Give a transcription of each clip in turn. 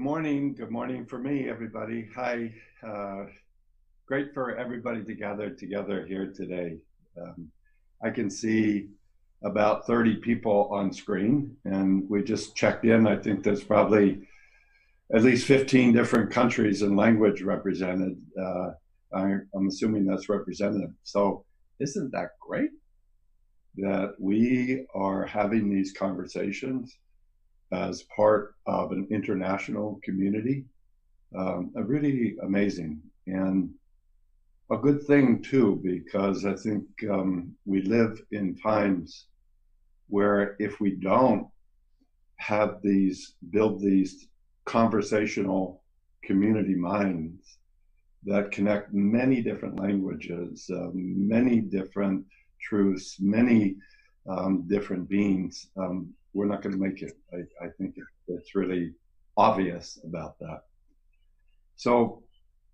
Morning. Good morning for me, everybody. Hi. Uh, great for everybody to gather together here today. Um, I can see about 30 people on screen, and we just checked in. I think there's probably at least 15 different countries and language represented. Uh, I, am assuming that's representative. So, isn't that great that we are having these conversations as part of an international community? Um, really amazing. And a good thing too, because I think um, we live in times where if we don't have these, build these conversational community minds that connect many different languages, uh, many different truths, many um, different beings, um, we're not going to make it. I, I think it, it's really obvious about that. So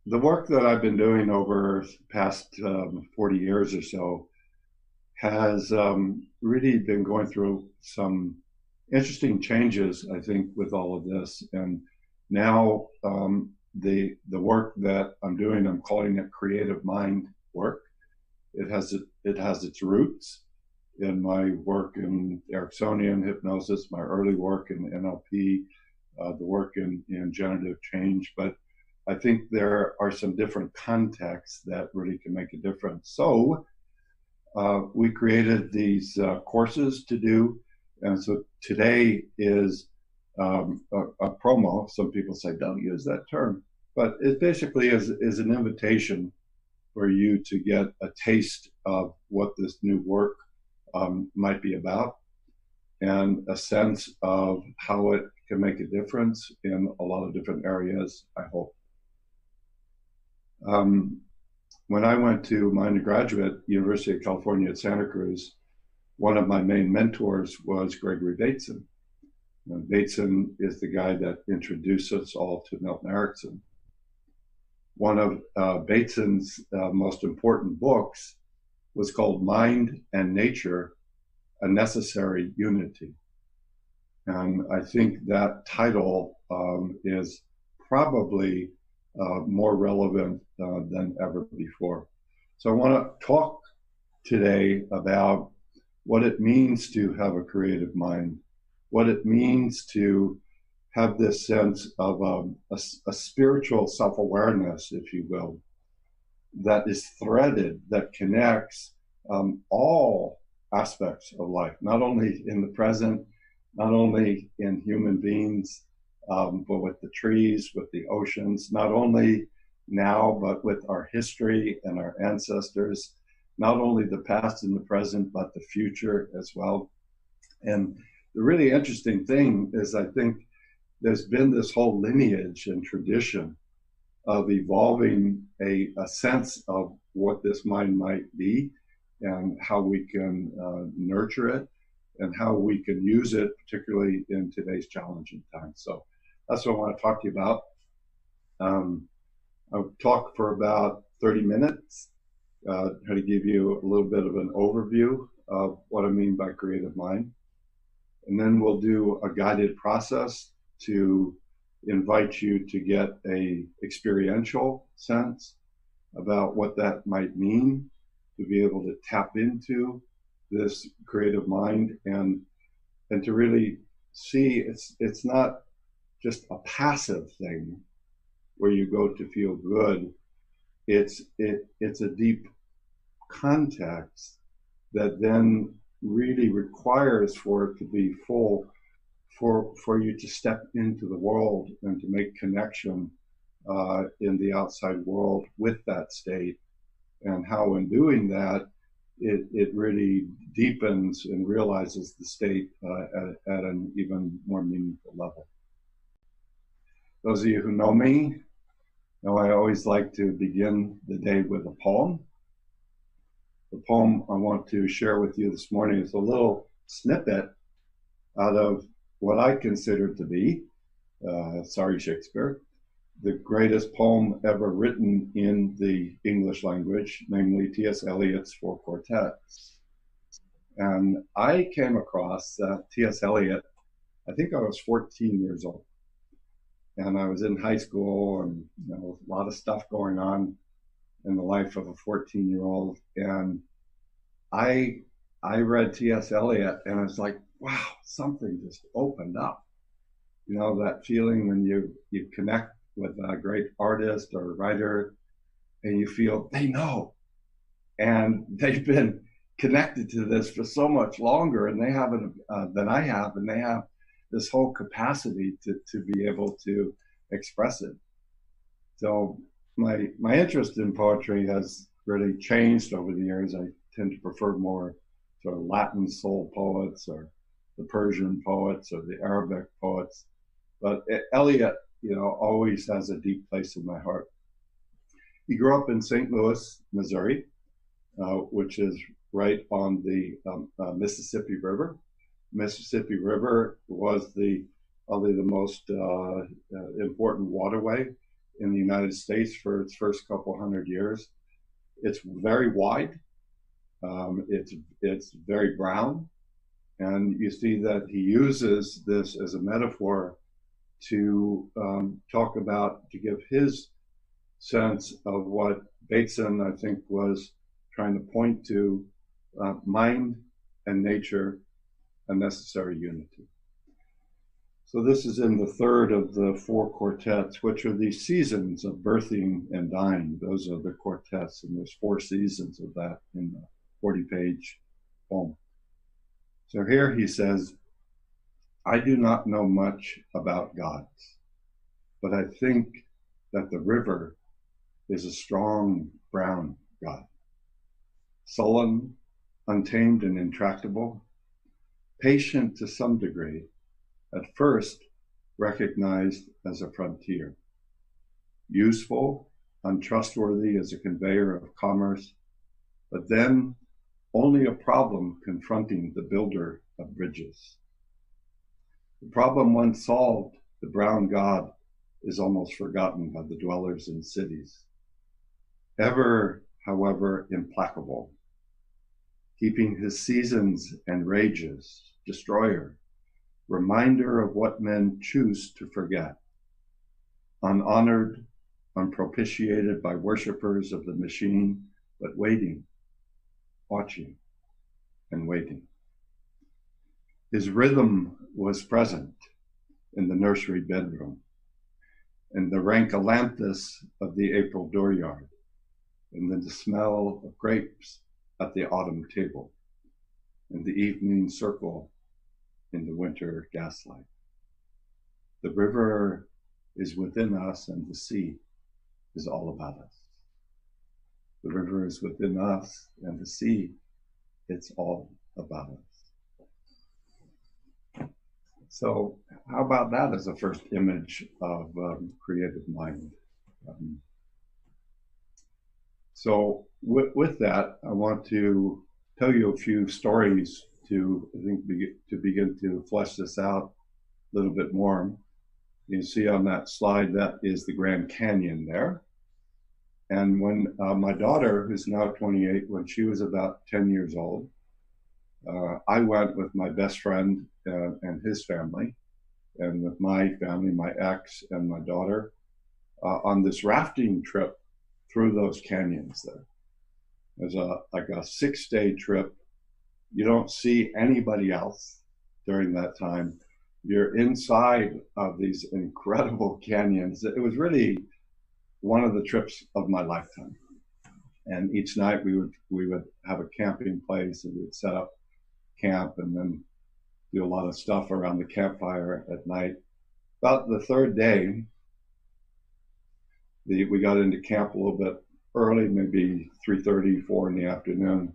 the work that I've been doing over past um, 40 years or so has um, really been going through some interesting changes, I think, with all of this. And now um, the the work that I'm doing, I'm calling it creative mind work. It has it has its roots in my work in Ericksonian hypnosis, my early work in NLP, uh, the work in, in generative change, but I think there are some different contexts that really can make a difference. So uh, we created these uh, courses to do. And so today is um, a, a, promo. Some people say, don't use that term. But it basically is, is an invitation for you to get a taste of what this new work um, might be about and a sense of how it can make a difference in a lot of different areas, I hope. Um, when I went to my undergraduate, University of California at Santa Cruz, one of my main mentors was Gregory Bateson. Bateson is the guy that introduced us all to Milton Erickson. One of uh, Bateson's uh, most important books was called Mind and Nature, A Necessary Unity. And I think that title um, is probably uh, more relevant uh, than ever before. So I want to talk today about what it means to have a creative mind, what it means to have this sense of um, a, a spiritual self awareness, if you will, that is threaded, that connects um, all aspects of life, not only in the present, not only in human beings, um, but with the trees, with the oceans, not only now, but with our history and our ancestors, not only the past and the present, but the future as well. And the really interesting thing is, I think there's been this whole lineage and tradition of evolving a, a sense of what this mind might be and how we can uh, nurture it and how we can use it, particularly in today's challenging times. So that's what I want to talk to you about. Um, I'll talk for about 30 minutes, uh, how to give you a little bit of an overview of what I mean by creative mind. And then we'll do a guided process to invite you to get a experiential sense about what that might mean to be able to tap into this creative mind and and to really see it's it's not just a passive thing where you go to feel good. It's it it's a deep context that then really requires for it to be full for for you to step into the world and to make connection uh, in the outside world with that state and how in doing that it, it really deepens and realizes the state uh, at, at an even more meaningful level. Those of you who know me know I always like to begin the day with a poem. The poem I want to share with you this morning is a little snippet out of what I consider to be, uh, sorry, Shakespeare, the greatest poem ever written in the English language, namely T.S. Eliot's Four Quartets. And I came across uh, T.S. Eliot, I think I was 14 years old. and I was in high school, and you know, a lot of stuff going on in the life of a 14 year old, and I I read T.S. Eliot, and I was like, wow, something just opened up. You know that feeling when you you connect with a great artist or writer, and you feel they know, and they've been connected to this for so much longer, and they haven't uh, than I have, and they have this whole capacity to, to be able to express it. So my my interest in poetry has really changed over the years. I tend to prefer more sort of Latin soul poets or the Persian poets or the Arabic poets. But Eliot, you know, always has a deep place in my heart. He grew up in St. Louis, Missouri, uh, which is right on the um, uh, Mississippi River. Mississippi River was the probably the most uh, uh, important waterway in the United States for its first couple hundred years. It's very wide. Um, it's it's very brown, and you see that he uses this as a metaphor to um, talk about to give his sense of what Bateson, I think, was trying to point to uh, mind and nature a necessary unity. So this is in the third of the four quartets, which are the seasons of birthing and dying. Those are the quartets, and there's four seasons of that in the 40-page poem. So here he says, I do not know much about gods, but I think that the river is a strong brown god, sullen, untamed, and intractable, patient to some degree, at first recognized as a frontier, useful, untrustworthy as a conveyor of commerce, but then only a problem confronting the builder of bridges. The problem once solved, the brown god is almost forgotten by the dwellers in cities. Ever, however, implacable, keeping his seasons and rages, destroyer, reminder of what men choose to forget, unhonored, unpropitiated by worshippers of the machine, but waiting, watching, and waiting. His rhythm was present in the nursery bedroom, in the rank ailanthus of the April dooryard, and the smell of grapes at the autumn table, in the evening circle in the winter gaslight. The river is within us, and the sea is all about us. The river is within us, and the sea, it's all about us. So, how about that as a first image of um, creative mind? Um, so, with, with that, I want to tell you a few stories to I think be, to begin to flesh this out a little bit more. You see on that slide that is the Grand Canyon there. And when uh, my daughter, who's now 28, when she was about 10 years old, uh, I went with my best friend uh, and his family, and with my family, my ex and my daughter, uh, on this rafting trip through those canyons there. It was a like a six day trip you don't see anybody else during that time. You're inside of these incredible canyons. It was really one of the trips of my lifetime. And each night we would we would have a camping place and we would set up camp and then do a lot of stuff around the campfire at night. About the third day, the, we got into camp a little bit early, maybe 3.30, 4 in the afternoon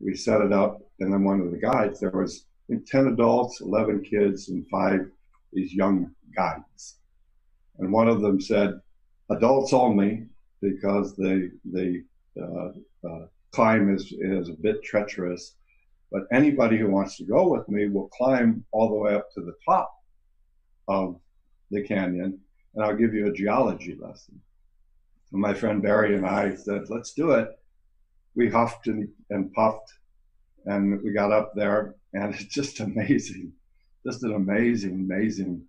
we set it up, and then one of the guides, there was 10 adults, 11 kids, and five these young guides. And one of them said, adults only, because the, the uh, uh, climb is, is a bit treacherous. But anybody who wants to go with me will climb all the way up to the top of the canyon, and I'll give you a geology lesson. And my friend Barry and I said, let's do it we huffed and, and puffed and we got up there and it's just amazing just an amazing amazing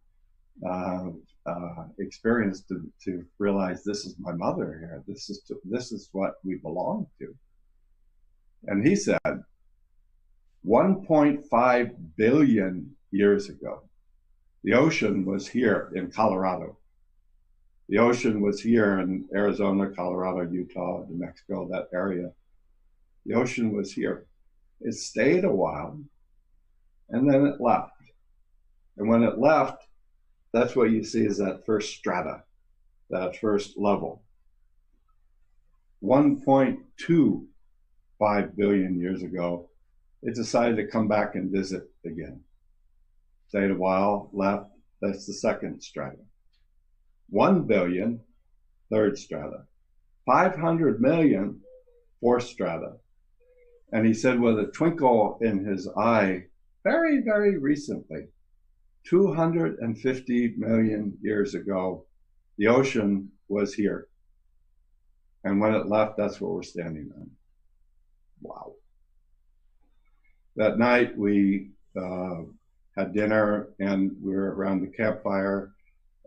uh, uh, experience to, to realize this is my mother here. This is to, this is what we belong to. And he said, 1.5 billion years ago, the ocean was here in Colorado. The ocean was here in Arizona, Colorado, Utah, New Mexico, that area. The ocean was here. It stayed a while and then it left. And when it left, that's what you see is that first strata, that first level. 1.25 billion years ago, it decided to come back and visit again. Stayed a while, left. That's the second strata. 1 billion, third strata. 500 million, fourth strata. And he said with a twinkle in his eye, very, very recently, 250 million years ago, the ocean was here. And when it left, that's what we're standing on. Wow. That night, we uh, had dinner and we were around the campfire,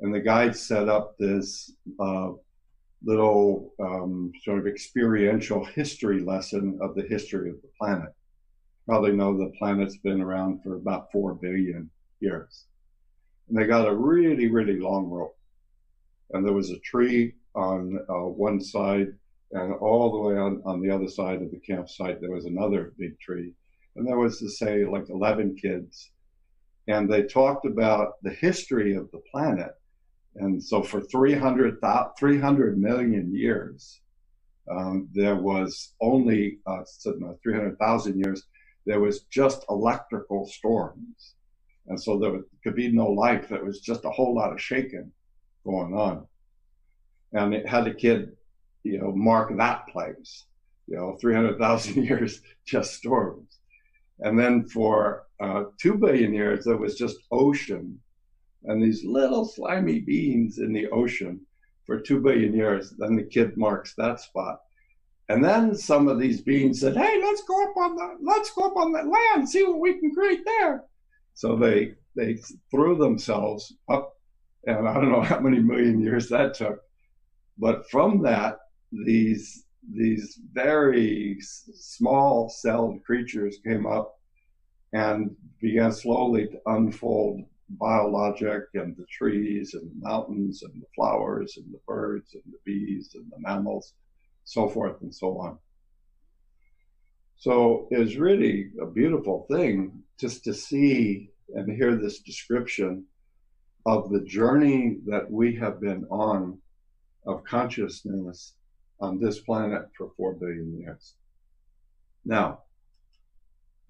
and the guide set up this uh, little um, sort of experiential history lesson of the history of the planet. Probably know the planet's been around for about 4 billion years. And they got a really, really long rope. And there was a tree on uh, one side, and all the way on, on the other side of the campsite, there was another big tree. And there was to say like 11 kids. And they talked about the history of the planet. And so for 300, 300 million years, um, there was only uh, 300,000 years, there was just electrical storms. And so there could be no life. It was just a whole lot of shaking going on. And it had a kid, you know, mark that place, you know, 300,000 years, just storms. And then for uh, 2 billion years, there was just ocean and these little slimy beings in the ocean for 2 billion years. Then the kid marks that spot. And then some of these beings said, "Hey, let's go up on the let's go up on the land, see what we can create there." So they they threw themselves up, and I don't know how many million years that took, but from that, these these very small celled creatures came up and began slowly to unfold biologic and the trees and the mountains and the flowers and the birds and the bees and the mammals, so forth and so on. So it's really a beautiful thing just to see and hear this description of the journey that we have been on of consciousness on this planet for 4 billion years. Now,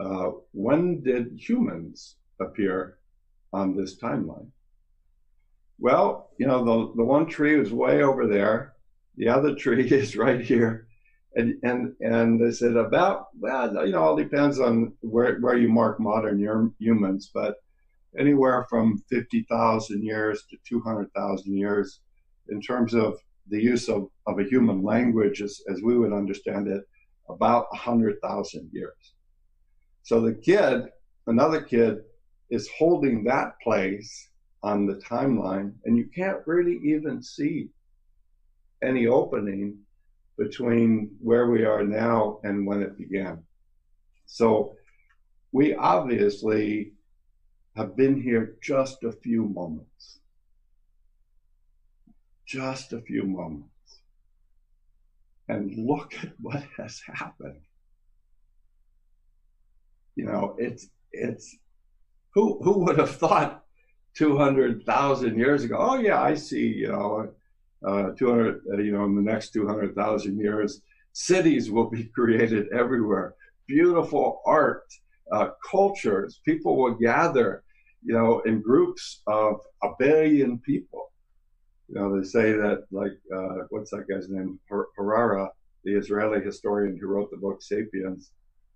uh, when did humans appear on this timeline? Well, you know, the, the one tree is way over there. The other tree is right here and and and they said about well, you know, all depends on where where you mark modern humans, but anywhere from fifty thousand years to two hundred thousand years, in terms of the use of, of a human language as, as we would understand it, about a hundred thousand years. So the kid, another kid, is holding that place on the timeline, and you can't really even see any opening between where we are now and when it began. So we obviously have been here just a few moments. Just a few moments. And look at what has happened. You know, it's it's who who would have thought 200,000 years ago, oh yeah, I see, you know, uh, 200, uh, you know, in the next 200,000 years, cities will be created everywhere. Beautiful art, uh, cultures, people will gather, you know, in groups of a billion people. You know, they say that, like, uh, what's that guy's name? Harari, the Israeli historian who wrote the book Sapiens,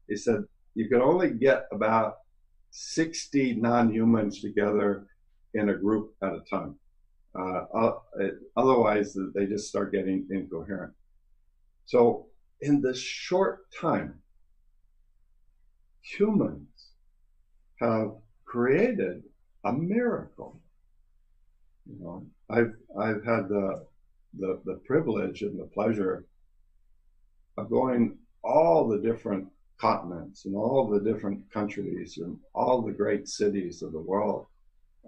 he said you can only get about 60 non humans together in a group at a time. Uh, uh, otherwise, they just start getting incoherent. So, in this short time, humans have created a miracle. You know, I've I've had the the the privilege and the pleasure of going all the different continents and all the different countries and all the great cities of the world.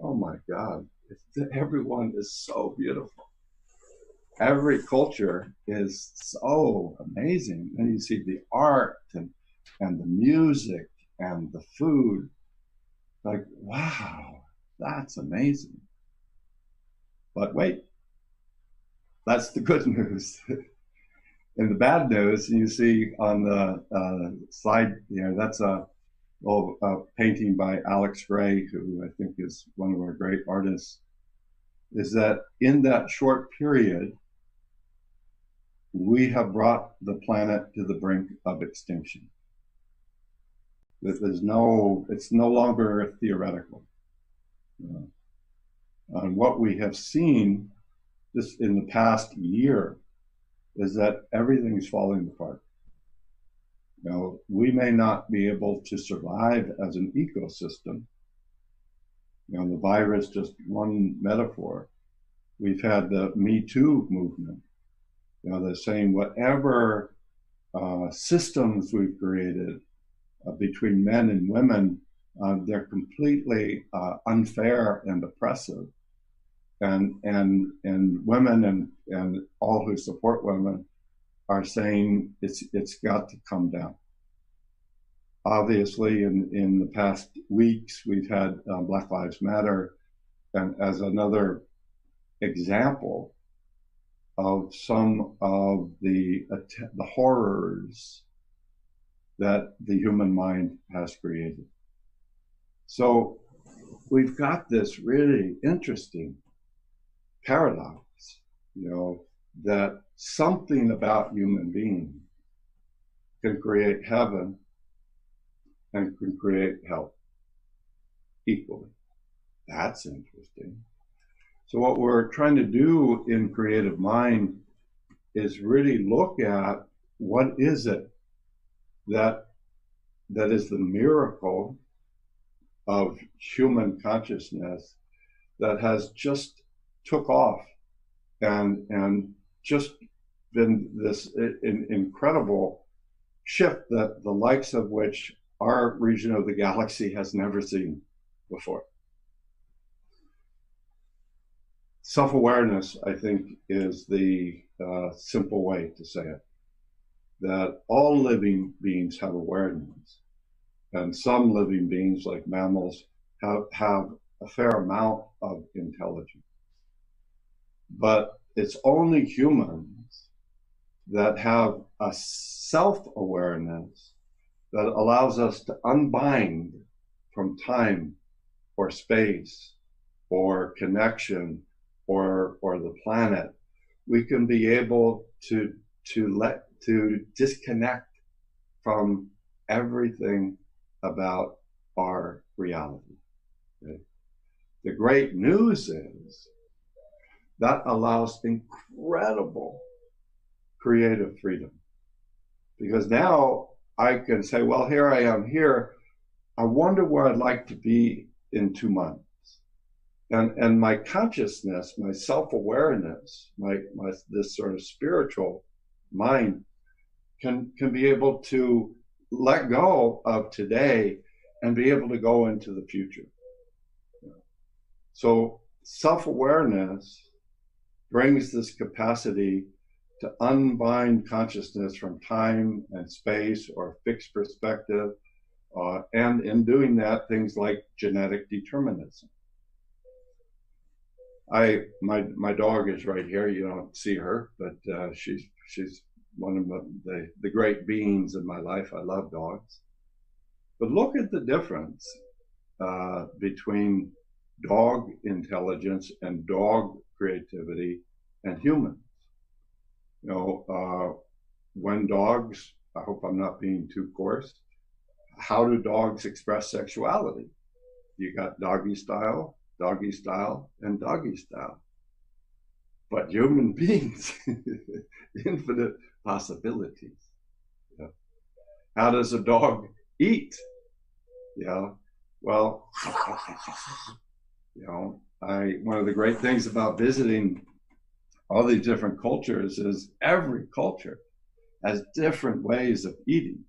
Oh my God, everyone is so beautiful. Every culture is so amazing. And you see the art and, and the music and the food. Like, wow, that's amazing. But wait, that's the good news. And the bad news, you see on the uh, slide here, that's a, a painting by Alex Grey, who I think is one of our great artists, is that in that short period, we have brought the planet to the brink of extinction. There's no, it's no longer theoretical. Uh, and what we have seen just in the past year is that everything's falling apart. You know, we may not be able to survive as an ecosystem. You know, the virus, just one metaphor. We've had the Me Too movement. You know, they're saying whatever uh, systems we've created uh, between men and women, uh, they're completely uh, unfair and oppressive and and and women and and all who support women are saying it's it's got to come down. Obviously, in in the past weeks, we've had um, Black Lives Matter, and as another example of some of the the horrors that the human mind has created. So we've got this really interesting paradox, you know, that something about human beings can create heaven and can create hell equally. That's interesting. So what we're trying to do in creative mind is really look at what is it that that is the miracle of human consciousness that has just took off and and just been this in, incredible shift that the likes of which our region of the galaxy has never seen before. Self awareness, I think, is the uh, simple way to say it. That all living beings have awareness, and some living beings, like mammals, have, have a fair amount of intelligence but it's only humans that have a self awareness that allows us to unbind from time or space or connection or or the planet we can be able to to let to disconnect from everything about our reality okay? the great news is that allows incredible creative freedom. Because now I can say, well, here I am here. I wonder where I'd like to be in two months. And, and my consciousness, my self-awareness, my, my this sort of spiritual mind can can be able to let go of today and be able to go into the future. So self-awareness brings this capacity to unbind consciousness from time and space or fixed perspective. Uh, and in doing that, things like genetic determinism. I my my dog is right here. You don't see her, but uh, she's she's one of the, the, great beings in my life. I love dogs, but look at the difference uh, between dog intelligence and dog creativity and humans. You know, uh, when dogs, I hope I'm not being too coarse, how do dogs express sexuality? You got doggy style, doggy style, and doggy style. But human beings, infinite possibilities. Yeah. How does a dog eat? Yeah. Well, You know, I one of the great things about visiting all these different cultures is every culture has different ways of eating.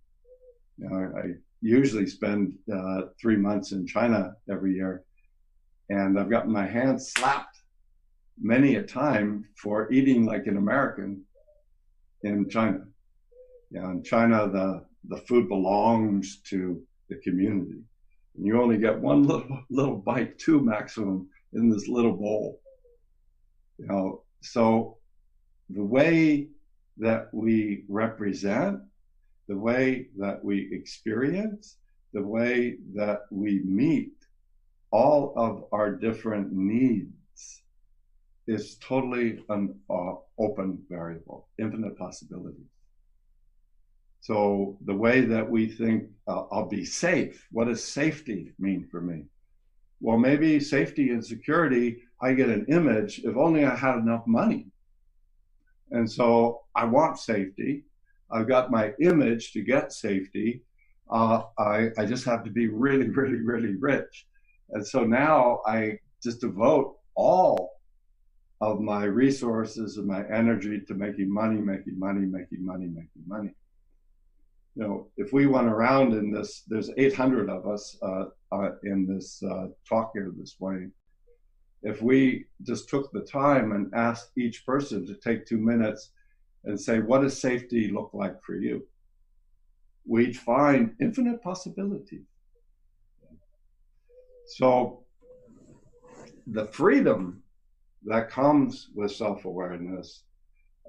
You know, I, usually spend uh, three months in China every year, and I've gotten my hands slapped many a time for eating like an American in China. You know, in China, the the food belongs to the community. And you only get one little little bite, two maximum, in this little bowl. You know, so the way that we represent, the way that we experience, the way that we meet all of our different needs is totally an uh, open variable, infinite possibilities. So the way that we think uh, I'll be safe, what does safety mean for me? Well, maybe safety and security, I get an image if only I had enough money. And so I want safety. I've got my image to get safety. Uh, I, I just have to be really, really, really rich. And so now I just devote all of my resources and my energy to making money, making money, making money, making money you know, if we went around in this, there's 800 of us uh, uh, in this uh, talk here this morning. If we just took the time and asked each person to take two minutes and say, what does safety look like for you? We'd find infinite possibilities. So the freedom that comes with self-awareness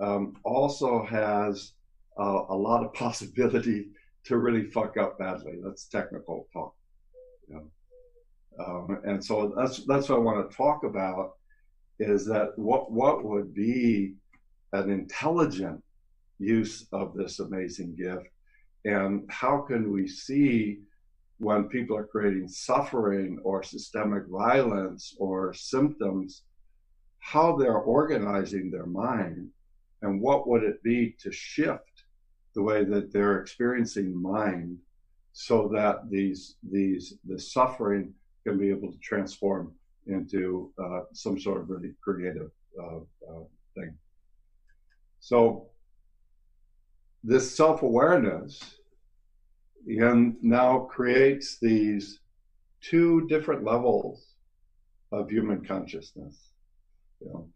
um, also has uh, a lot of possibility to really fuck up badly. That's technical talk. Know? Um, and so that's that's what I want to talk about is that what what would be an intelligent use of this amazing gift? And how can we see when people are creating suffering or systemic violence or symptoms how they're organizing their mind? And what would it be to shift the way that they're experiencing mind so that these these the suffering can be able to transform into uh, some sort of really creative uh, uh, thing. So this self-awareness now creates these two different levels of human consciousness. You know,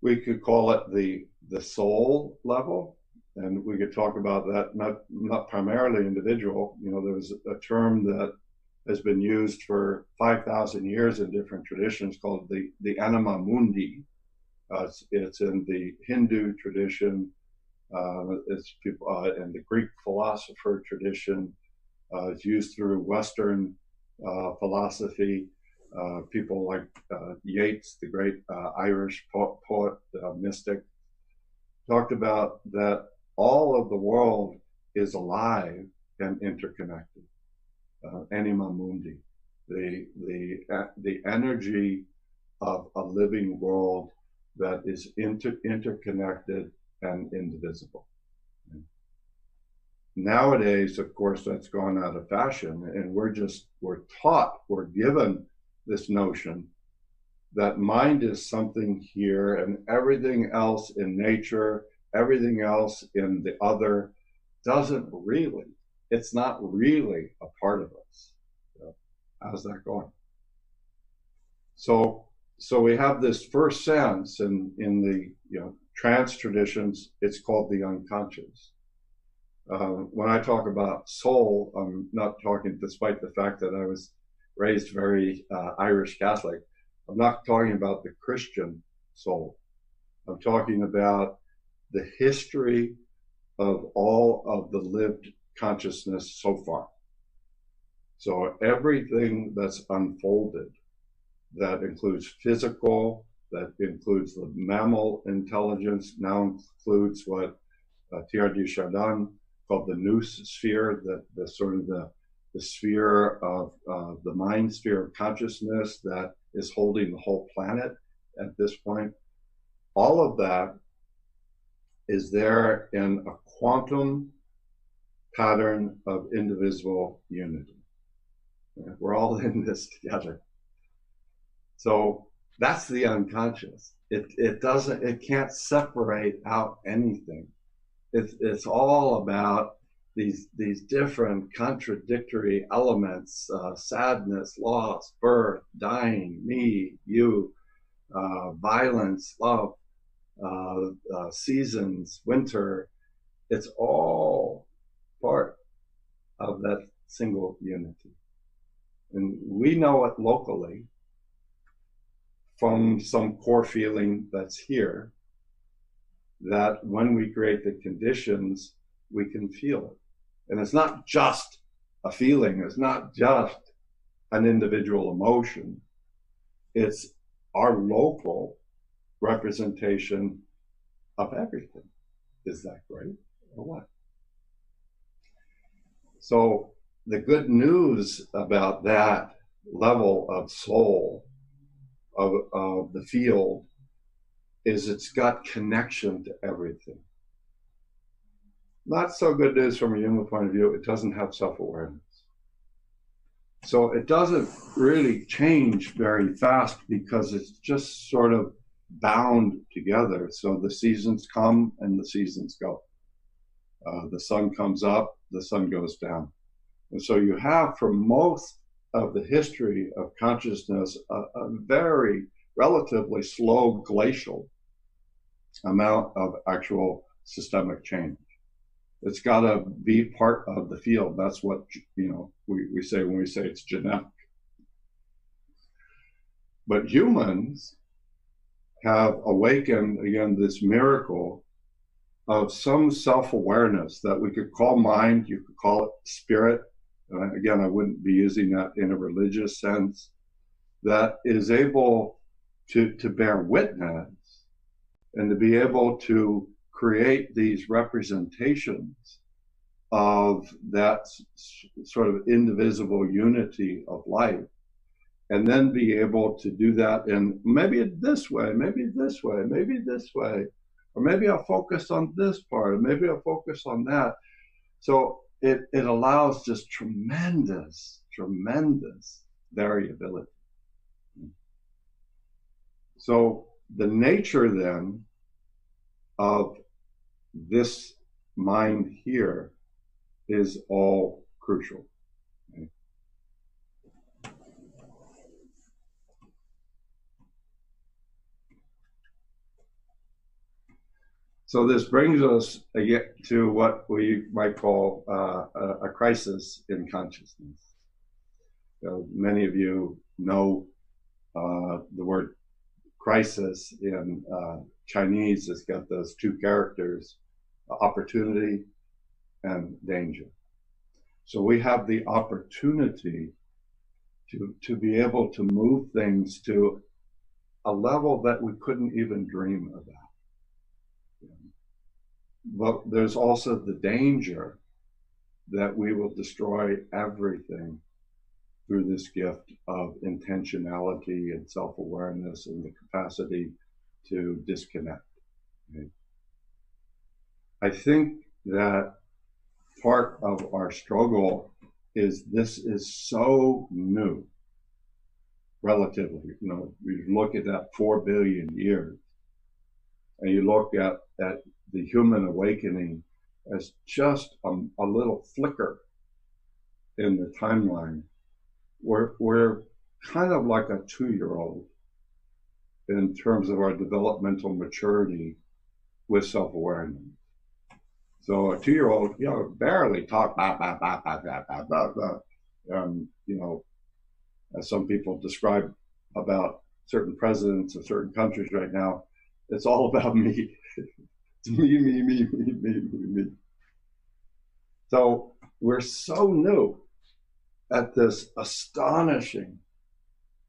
we could call it the the soul level and we could talk about that not not primarily individual. You know, there's a term that has been used for 5,000 years in different traditions called the the anima mundi. Uh, it's, it's, in the Hindu tradition. Uh, it's people uh, in the Greek philosopher tradition. Uh, it's used through Western uh, philosophy. Uh, people like Yeats, the great Irish poet, poet mystic, talked about that all of the world is alive and interconnected. Uh, anima mundi, the the uh, the energy of a living world that is inter- interconnected and indivisible. Nowadays, of course, that's gone out of fashion, and we're just we're taught, we're given this notion that mind is something here, and everything else in nature everything else in the other doesn't really, it's not really a part of us. how's that going? So, so we have this first sense in, in the, you know, trance traditions, it's called the unconscious. Uh, when I talk about soul, I'm not talking, despite the fact that I was raised very uh, Irish Catholic, I'm not talking about the Christian soul. I'm talking about the history of all of the lived consciousness so far. So everything that's unfolded, that includes physical, that includes the mammal intelligence, now includes what uh, Chardin called the noosphere, the, the sort of the, the sphere of uh, the mind sphere of consciousness that is holding the whole planet at this point. All of that is there in a quantum pattern of indivisible unity. We're all in this together. So that's the unconscious. It, it doesn't, it can't separate out anything. It's, it's all about these, these different contradictory elements, uh, sadness, loss, birth, dying, me, you, uh, violence, love, uh, uh seasons, winter. It's all part of that single unity. And we know it locally from some core feeling that's here that when we create the conditions, we can feel it. And it's not just a feeling, it's not just an individual emotion, it's our local representation of everything. Is that great or what? So, the good news about that level of soul of, of the field is it's got connection to everything. Not so good news from a human point of view, it doesn't have self awareness. So it doesn't really change very fast because it's just sort of bound together. So the seasons come and the seasons go. Uh, the sun comes up, the sun goes down. And so you have for most of the history of consciousness a, a very relatively slow glacial amount of actual systemic change. It's got to be part of the field. That's what you know we, we say when we say it's genetic. But humans have awakened again this miracle of some self-awareness that we could call mind, you could call it spirit, uh, again, I wouldn't be using that in a religious sense, that is able to, to bear witness and to be able to create these representations of that sort of indivisible unity of life and then be able to do that in maybe this way, maybe this way, maybe this way, or maybe I'll focus on this part, or maybe I'll focus on that. So it, it allows just tremendous, tremendous variability. So the nature then of this mind here is all crucial. So this brings us to what we might call uh, a, a, crisis in consciousness. So many of you know uh, the word crisis in uh, Chinese has got those two characters, opportunity and danger. So we have the opportunity to, to be able to move things to a level that we couldn't even dream about. But there's also the danger that we will destroy everything through this gift of intentionality and self awareness and the capacity to disconnect. I think that part of our struggle is this is so new, relatively. You know, you look at that four billion years, and you look at, at the human awakening as just a, a little flicker in the timeline. We're, we're kind of like a two year old in terms of our developmental maturity with self awareness. So a two year old, you know, barely talk, bah, bah, bah, bah, bah, bah, bah, bah. Um, you know, as some people describe about certain presidents of certain countries right now, it's all about me. Me, me, me, me, me, me, me. So we're so new at this astonishing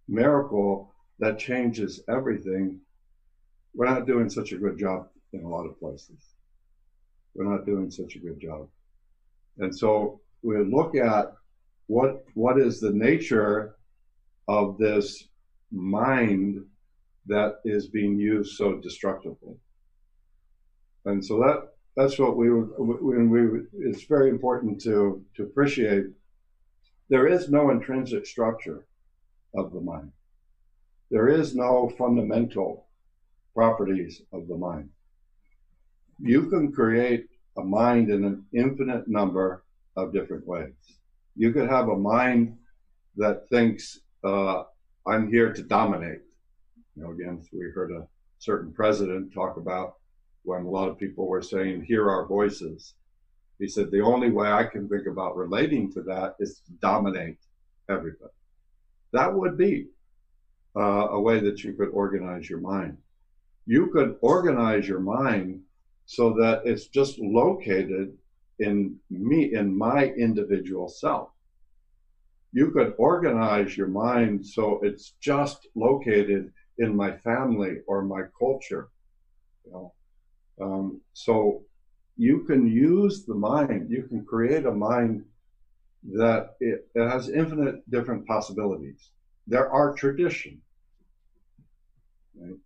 miracle that changes everything. We're not doing such a good job in a lot of places. We're not doing such a good job. And so we look at what what is the nature of this mind that is being used so destructively. And so that that's what we when we it's very important to to appreciate. There is no intrinsic structure of the mind. there is no fundamental properties of the mind. You can create a mind in an infinite number of different ways. You could have a mind that thinks, uh, I'm here to dominate. You know, again, we heard a certain president talk about when a lot of people were saying, hear our voices. He said, the only way I can think about relating to that is to dominate everybody. That would be uh, a way that you could organize your mind. You could organize your mind so that it's just located in me, in my individual self. You could organize your mind so it's just located in my family or my culture. You know? Um, so you can use the mind, you can create a mind that it, it has infinite different possibilities. There are traditions. Right?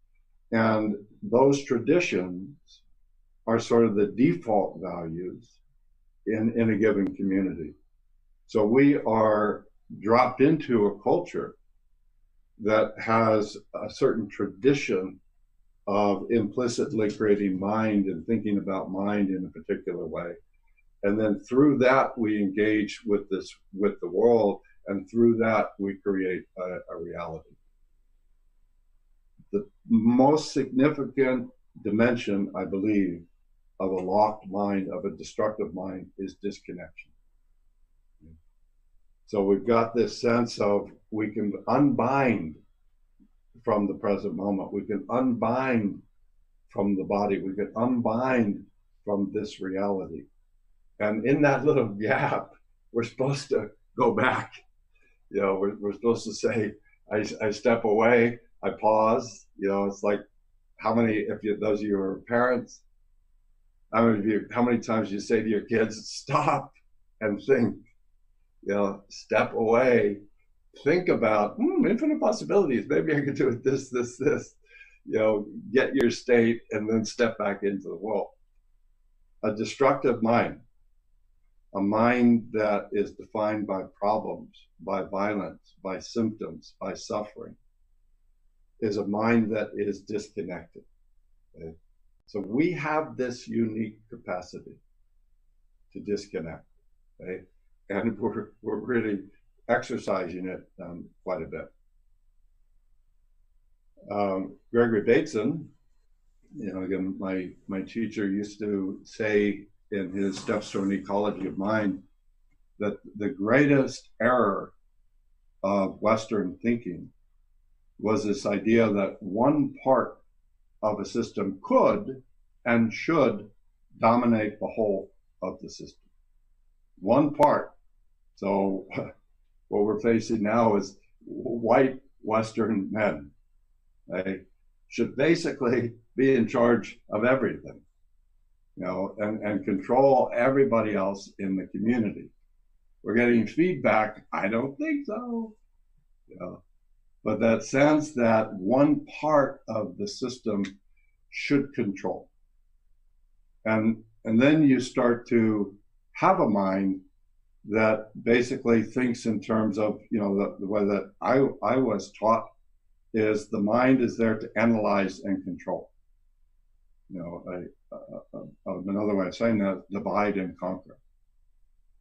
And those traditions are sort of the default values in, in a given community. So we are dropped into a culture that has a certain tradition of implicitly creating mind and thinking about mind in a particular way. And then through that, we engage with this, with the world, and through that, we create a, a reality. The most significant dimension, I believe, of a locked mind, of a destructive mind, is disconnection. So we've got this sense of we can unbind from the present moment. We can unbind from the body. We can unbind from this reality. And in that little gap, we're supposed to go back. You know, we're, we're supposed to say, I, I step away, I pause. You know, it's like how many, if you, those of you are parents, how many of you, how many times you say to your kids, stop and think, you know, step away, think about hmm, infinite possibilities. Maybe I could do it this, this, this. You know, get your state and then step back into the world. A destructive mind, a mind that is defined by problems, by violence, by symptoms, by suffering, is a mind that is disconnected. Okay? So we have this unique capacity to disconnect. And we're, we're really exercising it um, quite a bit. Um, Gregory Bateson, you know, again, my, my teacher used to say in his Steps to an Ecology of Mind that the greatest error of Western thinking was this idea that one part of a system could and should dominate the whole of the system. One part. So what we're facing now is white Western men. They should basically be in charge of everything, you know, and, and control everybody else in the community. We're getting feedback. I don't think so. You know, but that sense that one part of the system should control. And, and then you start to have a mind that basically thinks in terms of, you know, the, the way that I, I was taught is the mind is there to analyze and control. You know, a, a, a, another way of saying that, divide and conquer.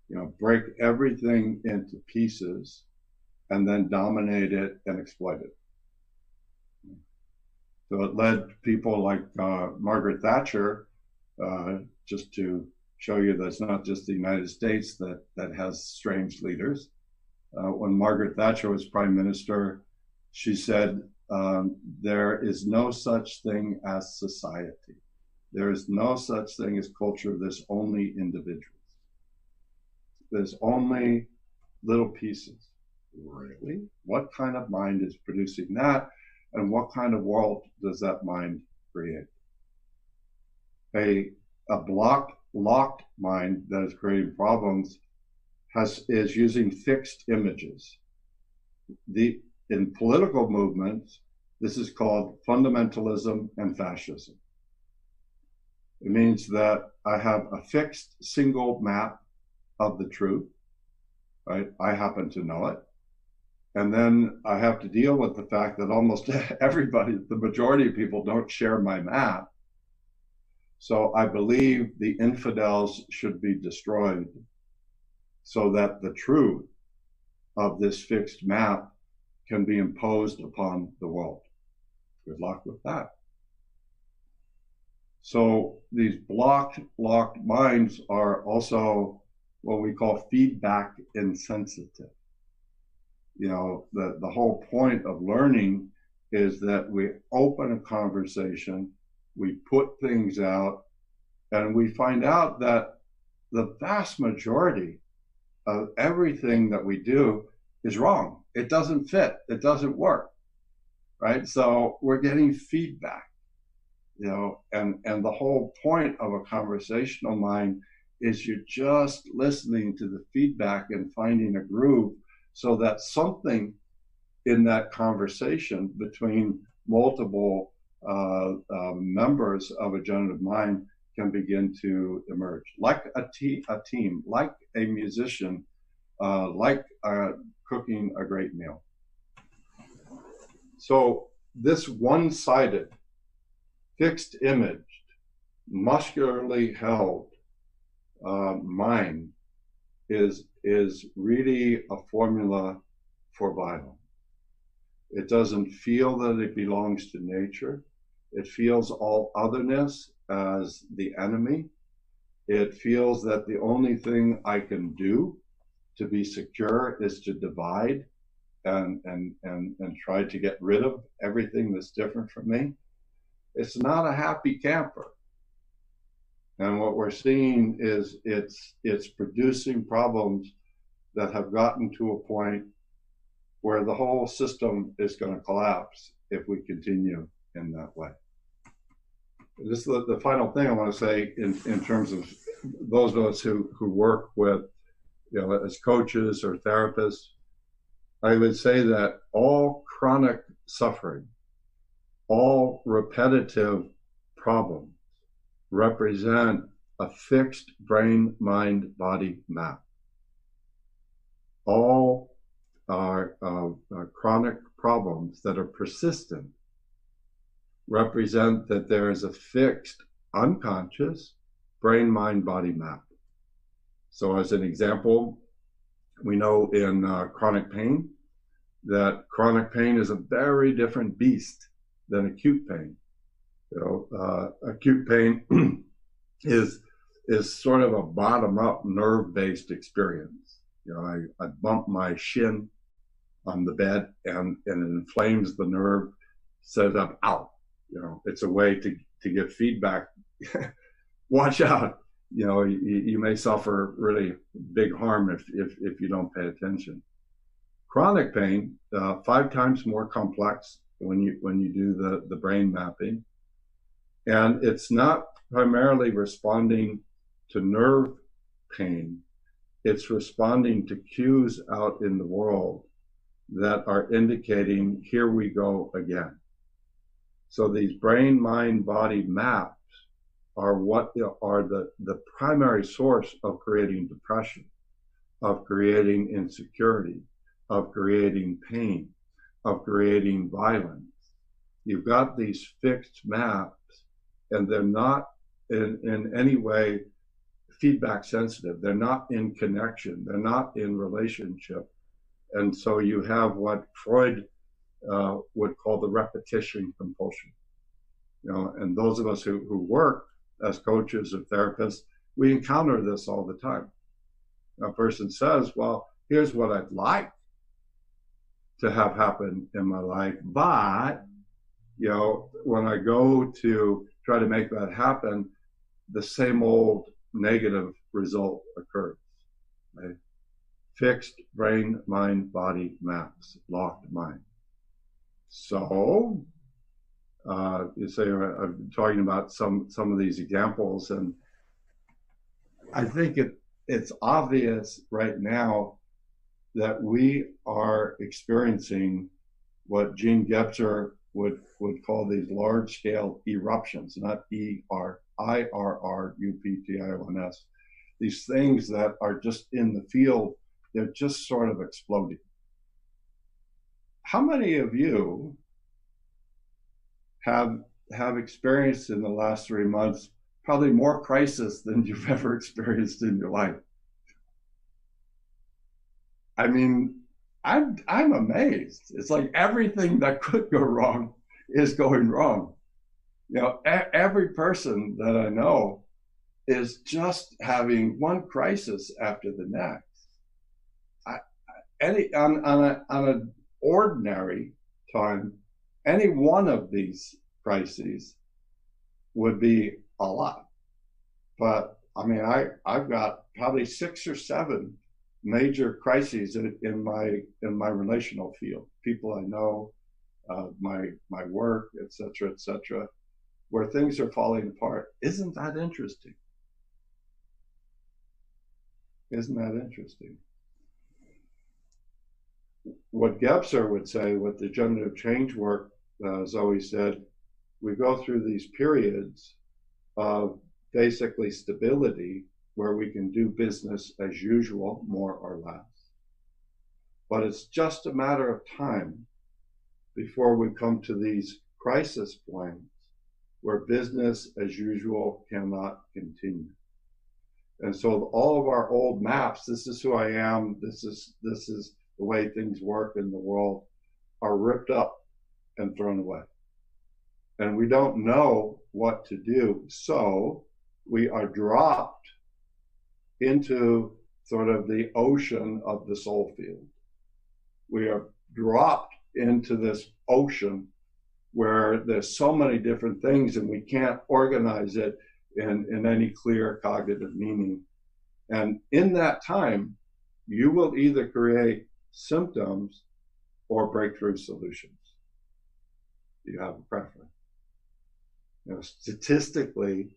You know, break everything into pieces and then dominate it and exploit it. So it led people like uh, Margaret Thatcher, uh, just to show you that it's not just the United States that, that has strange leaders. Uh, when Margaret Thatcher was prime minister, she said, um, There is no such thing as society. There is no such thing as culture. There's only individuals. There's only little pieces. Really? What kind of mind is producing that? And what kind of world does that mind create? A, a blocked, locked mind that is creating problems has, is using fixed images. The, in political movements, this is called fundamentalism and fascism. It means that I have a fixed single map of the truth, right? I happen to know it. And then I have to deal with the fact that almost everybody, the majority of people, don't share my map. So I believe the infidels should be destroyed so that the truth of this fixed map can be imposed upon the world. Good luck with that. So these blocked, locked minds are also what we call feedback insensitive. You know, the, the whole point of learning is that we open a conversation, we put things out, and we find out that the vast majority of everything that we do is wrong. It doesn't fit. It doesn't work. Right. So we're getting feedback, you know, and, and the whole point of a conversational mind is you're just listening to the feedback and finding a groove so that something in that conversation between multiple uh, uh, members of a generative mind can begin to emerge, like a, te- a team, like a musician, uh, like uh, cooking a great meal. So this one-sided, fixed imaged, muscularly held uh, mind is is really a formula for violence. It doesn't feel that it belongs to nature. It feels all otherness as the enemy. It feels that the only thing I can do to be secure is to divide and, and, and, and try to get rid of everything that's different from me. It's not a happy camper. And what we're seeing is it's, it's producing problems that have gotten to a point where the whole system is going to collapse if we continue in that way this is the, the final thing I want to say in, in terms of those of us who, who work with, you know, as coaches or therapists. I would say that all chronic suffering, all repetitive problems represent a fixed brain mind body map. All are uh, uh, chronic problems that are persistent represent that there is a fixed unconscious brain mind body map. So, as an example, we know in uh, chronic pain that chronic pain is a very different beast than acute pain. You know, uh, acute pain is is sort of a bottom up nerve based experience. You know, I, I bump my shin on the bed and, and it inflames the nerve, says up out you know, it's a way to, to get feedback. Watch out. You know, you, you may suffer really big harm if, if, if you don't pay attention. Chronic pain, uh, five times more complex when you, when you do the, the brain mapping. And it's not primarily responding to nerve pain. It's responding to cues out in the world that are indicating, here we go again. So these brain, mind, body maps are what are the, the primary source of creating depression, of creating insecurity, of creating pain, of creating violence. You've got these fixed maps and they're not in, in any way feedback sensitive. They're not in connection. They're not in relationship. And so you have what Freud uh, would call the repetition compulsion. You know, and those of us who, who work as coaches or therapists, we encounter this all the time. A person says, well, here's what I'd like to have happen in my life, but, you know, when I go to try to make that happen, the same old negative result occurs. Right? Fixed brain, mind, body maps, locked mind. So, uh, you say uh, I'm talking about some some of these examples, and I think it it's obvious right now that we are experiencing what Jean Gebser would would call these large scale eruptions, not E R I R R U P T I O N S. These things that are just in the field, they're just sort of exploding. How many of you have have experienced in the last three months probably more crisis than you've ever experienced in your life? I mean, I'm I'm amazed. It's like everything that could go wrong is going wrong. You know, a- every person that I know is just having one crisis after the next. I, any on on a on ordinary time, any one of these crises would be a lot. But I mean, I I've got probably six or seven major crises in, my in my relational field. People I know, uh, my my work, etc., etc., where things are falling apart. Isn't that interesting? Isn't that interesting? What Gebser would say, what the generative change work uh, has always said, we go through these periods of basically stability where we can do business as usual, more or less. But it's just a matter of time before we come to these crisis points where business as usual cannot continue. And so all of our old maps, this is who I am, this is this is the way things work in the world, are ripped up and thrown away. And we don't know what to do. So we are dropped into sort of the ocean of the soul field. We are dropped into this ocean where there's so many different things and we can't organize it in, in any clear cognitive meaning. And in that time, you will either create symptoms or breakthrough solutions. Do you have a preference. You know, statistically,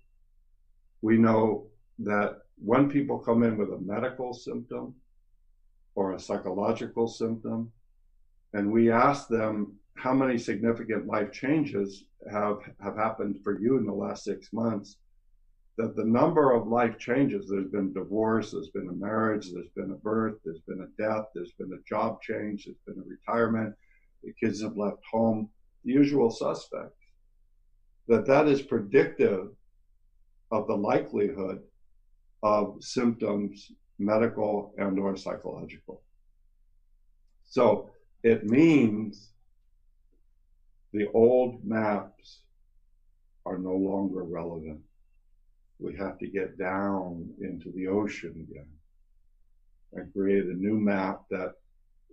we know that when people come in with a medical symptom or a psychological symptom, and we ask them how many significant life changes have, have happened for you in the last six months, that the number of life changes, there's been divorce, there's been a marriage, there's been a birth, there's been a death, there's been a job change, there's been a retirement, the kids have left home, the usual suspects, that that is predictive of the likelihood of symptoms, medical and or psychological. So it means the old maps are no longer relevant. We have to get down into the ocean again and create a new map that,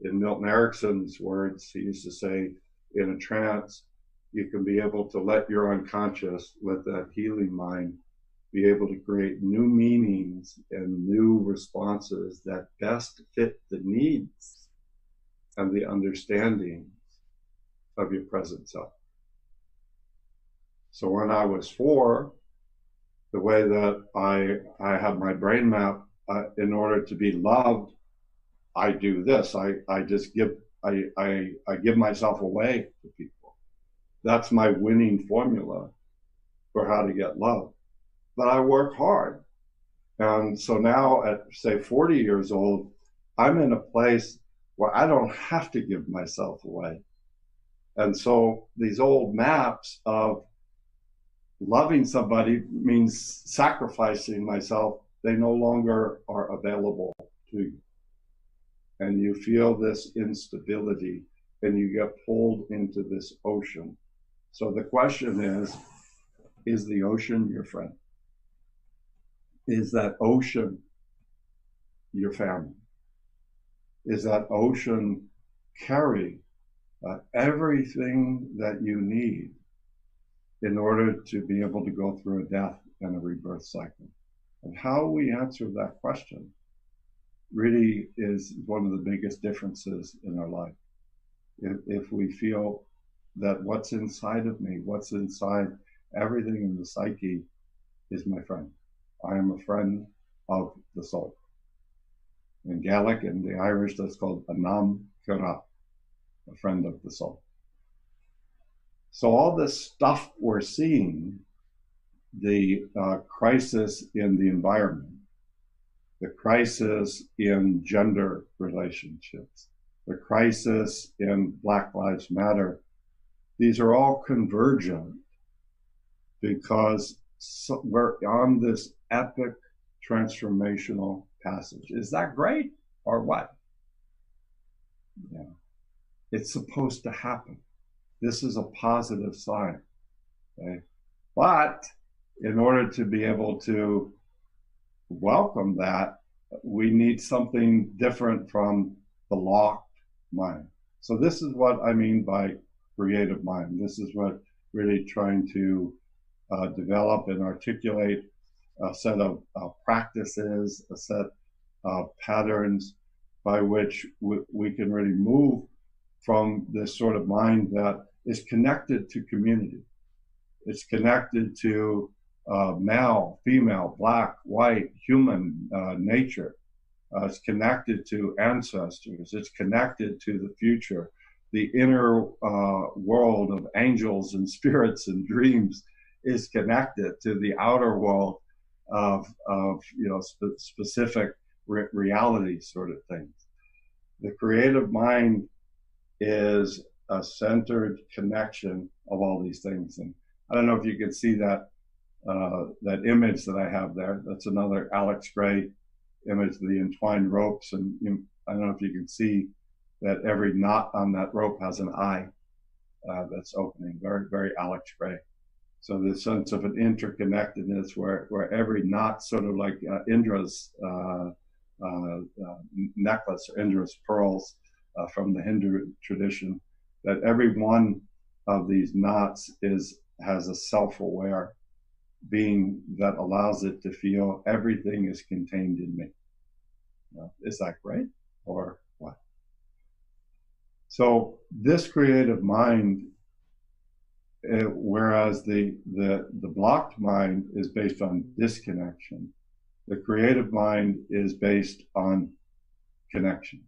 in Milton Erickson's words, he used to say, in a trance, you can be able to let your unconscious, let that healing mind be able to create new meanings and new responses that best fit the needs and the understandings of your present self. So when I was four, the way that I I have my brain map, uh, in order to be loved, I do this. I, I just give I, I I give myself away to people. That's my winning formula for how to get love but I work hard. And so now at say 40 years old, I'm in a place where I don't have to give myself away. And so these old maps of loving somebody means sacrificing myself, they no longer are available to you. And you feel this instability and you get pulled into this ocean. So the question is, is the ocean your friend? is that ocean your family? Is that ocean carry uh, everything that you need in order to be able to go through a death and a rebirth cycle? And how we answer that question really is one of the biggest differences in our life. If, if we feel that what's inside of me, what's inside everything in the psyche is my friend. I am a friend of the soul. In Gaelic and the Irish, that's called Anam Cara, a friend of the soul. So all this stuff we're seeing, the uh, crisis in the environment, the crisis in gender relationships, the crisis in Black Lives Matter, these are all convergent because so we're on this epic transformational passage. Is that great or what? Yeah. It's supposed to happen. This is a positive sign. Okay. But in order to be able to welcome that, we need something different from the locked mind. So this is what I mean by creative mind. This is what really trying to uh, develop and articulate a set of uh, practices, a set of patterns by which we can really move from this sort of mind that is connected to community. It's connected to uh, male, female, black, white, human uh, nature. Uh, it's connected to ancestors. It's connected to the future, the inner uh, world of angels and spirits and dreams is connected to the outer world of, of you know spe- specific re- reality sort of things. The creative mind is a centered connection of all these things, and I don't know if you can see that uh, that image that I have there. That's another Alex Grey image of the entwined ropes, and you, I don't know if you can see that every knot on that rope has an eye uh, that's opening. Very, very Alex Grey. So the sense of an interconnectedness where, where every knot, sort of like uh, Indra's uh, uh, uh necklace or Indra's pearls from the Hindu tradition, that every one of these knots is has a self-aware being that allows it to feel everything is contained in me. is that great or what? So this creative mind uh, whereas the, the, the blocked mind is based on disconnection. The creative mind is based on connection.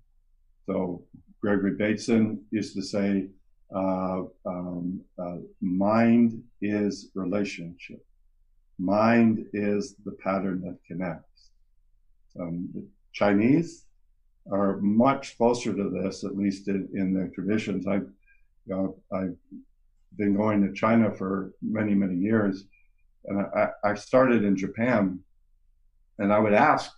So Gregory Bateson used to say, uh, um, uh, mind is relationship. Mind is the pattern that connects. Um, the Chinese are much closer to this, at least in, in their traditions. I, you know, I been going to China for many, many years. And I, I started in Japan and I would ask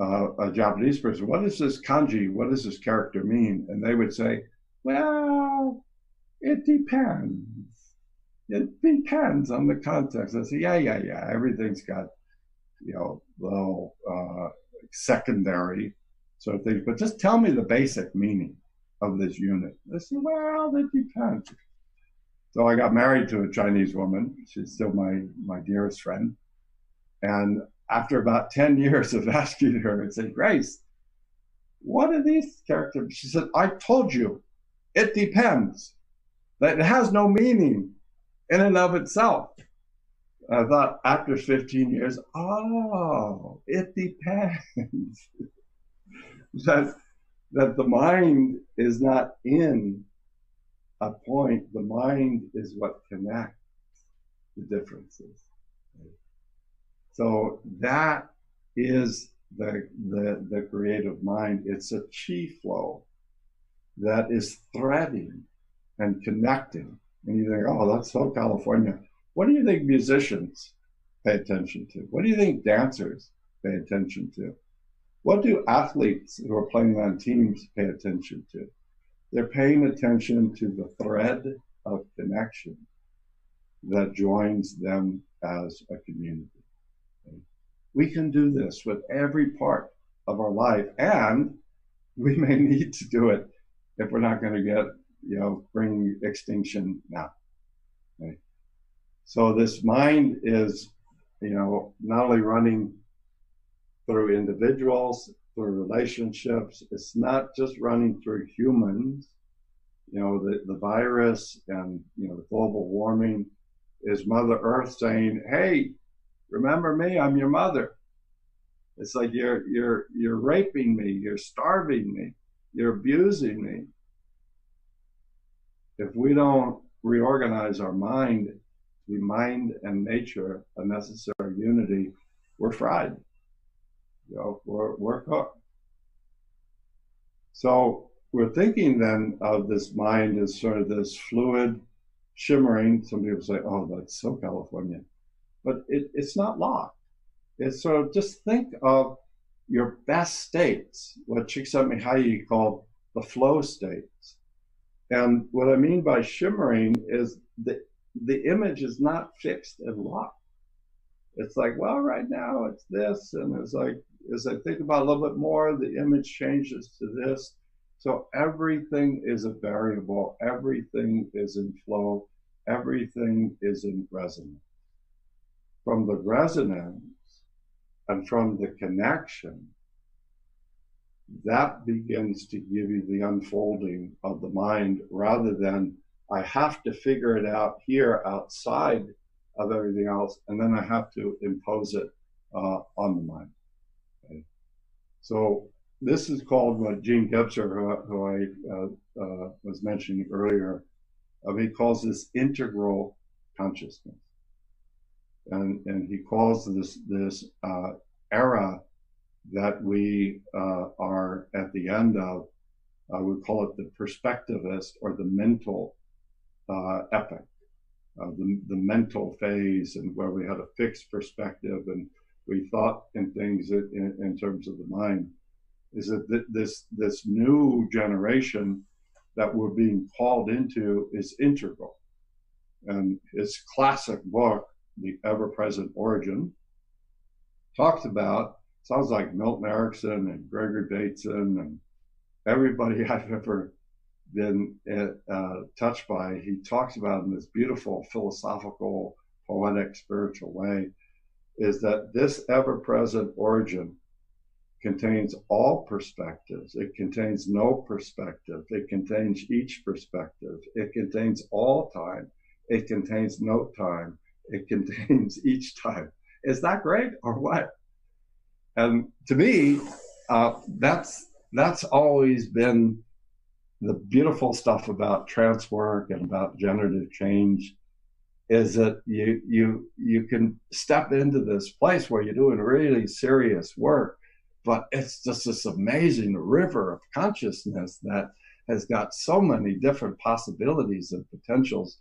uh, a Japanese person, what does this kanji, what does this character mean? And they would say, well, it depends. It depends on the context. I say, yeah, yeah, yeah. Everything's got, you know, little uh, secondary sort of things. But just tell me the basic meaning of this unit. They say, well, it depends. So I got married to a Chinese woman. She's still my, my dearest friend. And after about 10 years of asking her and saying, Grace, what are these characters? She said, I told you, it depends. That it has no meaning in and of itself. I thought after 15 years, oh, it depends. that, that the mind is not in a point, the mind is what connects the differences. So that is the, the, the creative mind. It's a chi flow that is threading and connecting. And you think, oh, that's so California. What do you think musicians pay attention to? What do you think dancers pay attention to? What do athletes who are playing on teams pay attention to? They're paying attention to the thread of connection that joins them as a community. We can do this with every part of our life, and we may need to do it if we're not going to get, you know, bring extinction now. Okay? So this mind is, you know, not only running through individuals, through relationships. It's not just running through humans. You know, the, the virus and, you know, the global warming is Mother Earth saying, hey, remember me, I'm your mother. It's like you're you're you're raping me, you're starving me, you're abusing me. If we don't reorganize our mind, we mind and nature a necessary unity, we're fried you know, we're, we're cooked. So we're thinking then of this mind as sort of this fluid, shimmering. Some people say, "Oh, that's so Californian," but it, it's not locked. Sort of just think of your best states, what Csikszentmihalyi called the flow states. And what I mean by shimmering is the the image is not fixed and locked. It's like, well, right now it's this, and it's like as I think about a little bit more, the image changes to this. So everything is a variable, everything is in flow, everything is in resonance. From the resonance and from the connection, that begins to give you the unfolding of the mind rather than I have to figure it out here outside of everything else, and then I have to impose it uh, on the mind. Okay. So this is called what Jean Gebser, who, who I uh, uh, was mentioning earlier, uh, he calls this integral consciousness, and and he calls this this uh, era that we uh, are at the end of. I would call it the perspectivist or the mental uh, uh, the, the mental phase, and where we had a fixed perspective and we thought in things in, in terms of the mind. Is that th- this this new generation that we're being called into is integral, and his classic book, The Ever Present Origin, talks about sounds like Milton Erickson and Gregory Bateson and everybody I've ever been uh, touched by. He talks about in this beautiful philosophical, poetic, spiritual way, is that this ever-present origin contains all perspectives. It contains no perspective. It contains each perspective. It contains all time. It contains no time. It contains each time. Is that great or what? And to me, uh, that's that's always been the beautiful stuff about trance work and about generative change is that you you you can step into this place where you're doing really serious work, but it's just this amazing river of consciousness that has got so many different possibilities and potentials.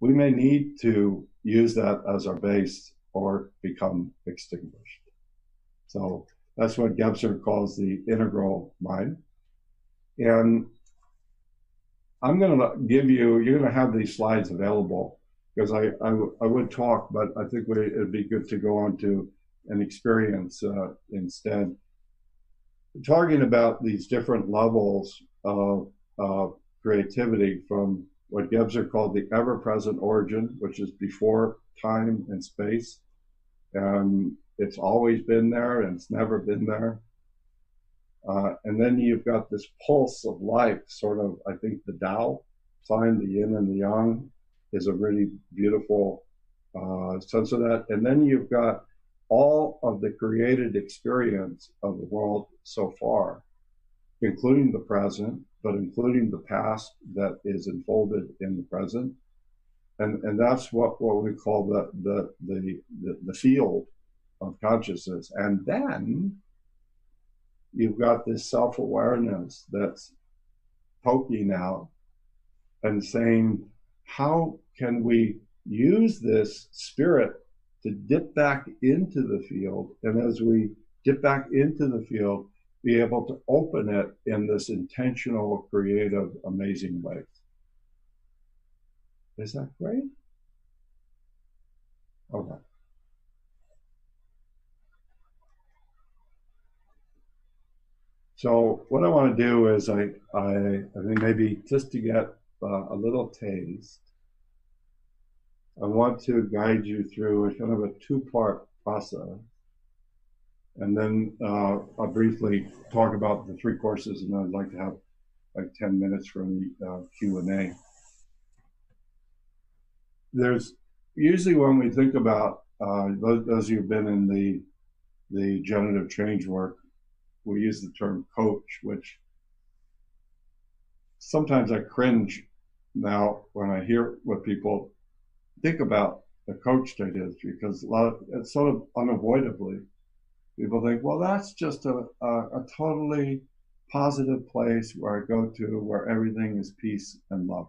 We may need to use that as our base or become extinguished. So that's what Gebser calls the integral mind. And I'm going to give you, you're going to have these slides available because I, I, would talk, but I think we, it'd be good to go on to an experience uh, instead. Talking about these different levels of creativity from what Gebser called the ever present origin, which is before time and space. And it's always been there and it's never been there. Uh, and then you've got this pulse of life, sort of, I think the Tao sign, the yin and the yang, is a really beautiful uh, sense of that. And then you've got all of the created experience of the world so far, including the present, but including the past that is unfolded in the present. And, and that's what, what we call the, the, the, the, the field of consciousness. And then you've got this self awareness that's poking out and saying, how can we use this spirit to dip back into the field? And as we dip back into the field, be able to open it in this intentional, creative, amazing way. Is that great? Okay. So what I want to do is I, I, I think maybe just to get uh, a little taste, I want to guide you through a kind of a two-part process. And then uh, I'll briefly talk about the three courses, and I'd like to have like 10 minutes for the uh, Q&A. There's usually when we think about uh, those, those who've been in the the generative change work, we use the term coach, which sometimes I cringe now when I hear what people think about the coach state is because a lot of, it's sort of unavoidably people think, well, that's just a, a, a totally positive place where I go to where everything is peace and love.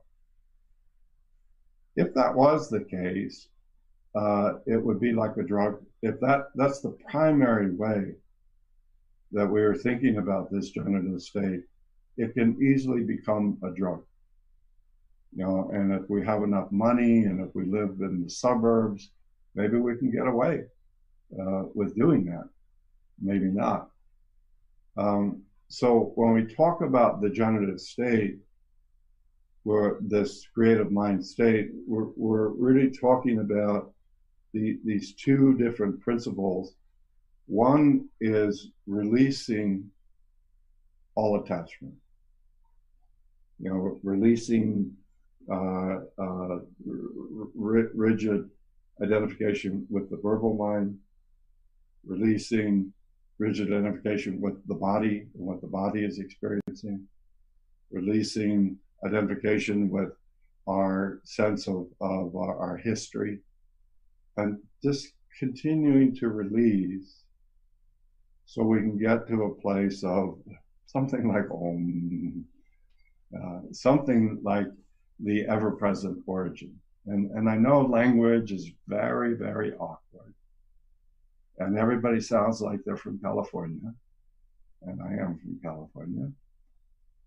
If that was the case, uh, it would be like a drug. If that that's the primary way that we are thinking about this generative state, it can easily become a drug. You know, and if we have enough money and if we live in the suburbs, maybe we can get away uh, with doing that. Maybe not. Um, so when we talk about the generative state, where this creative mind state, we're, we're really talking about the, these two different principles. One is releasing all attachment. You know, releasing uh, uh, rigid identification with the verbal mind, releasing rigid identification with the body and what the body is experiencing, releasing identification with our sense of, of our, our history, and just continuing to release so we can get to a place of something like om, uh, something like the ever present origin. And, and I know language is very, very awkward. And everybody sounds like they're from California. And I am from California.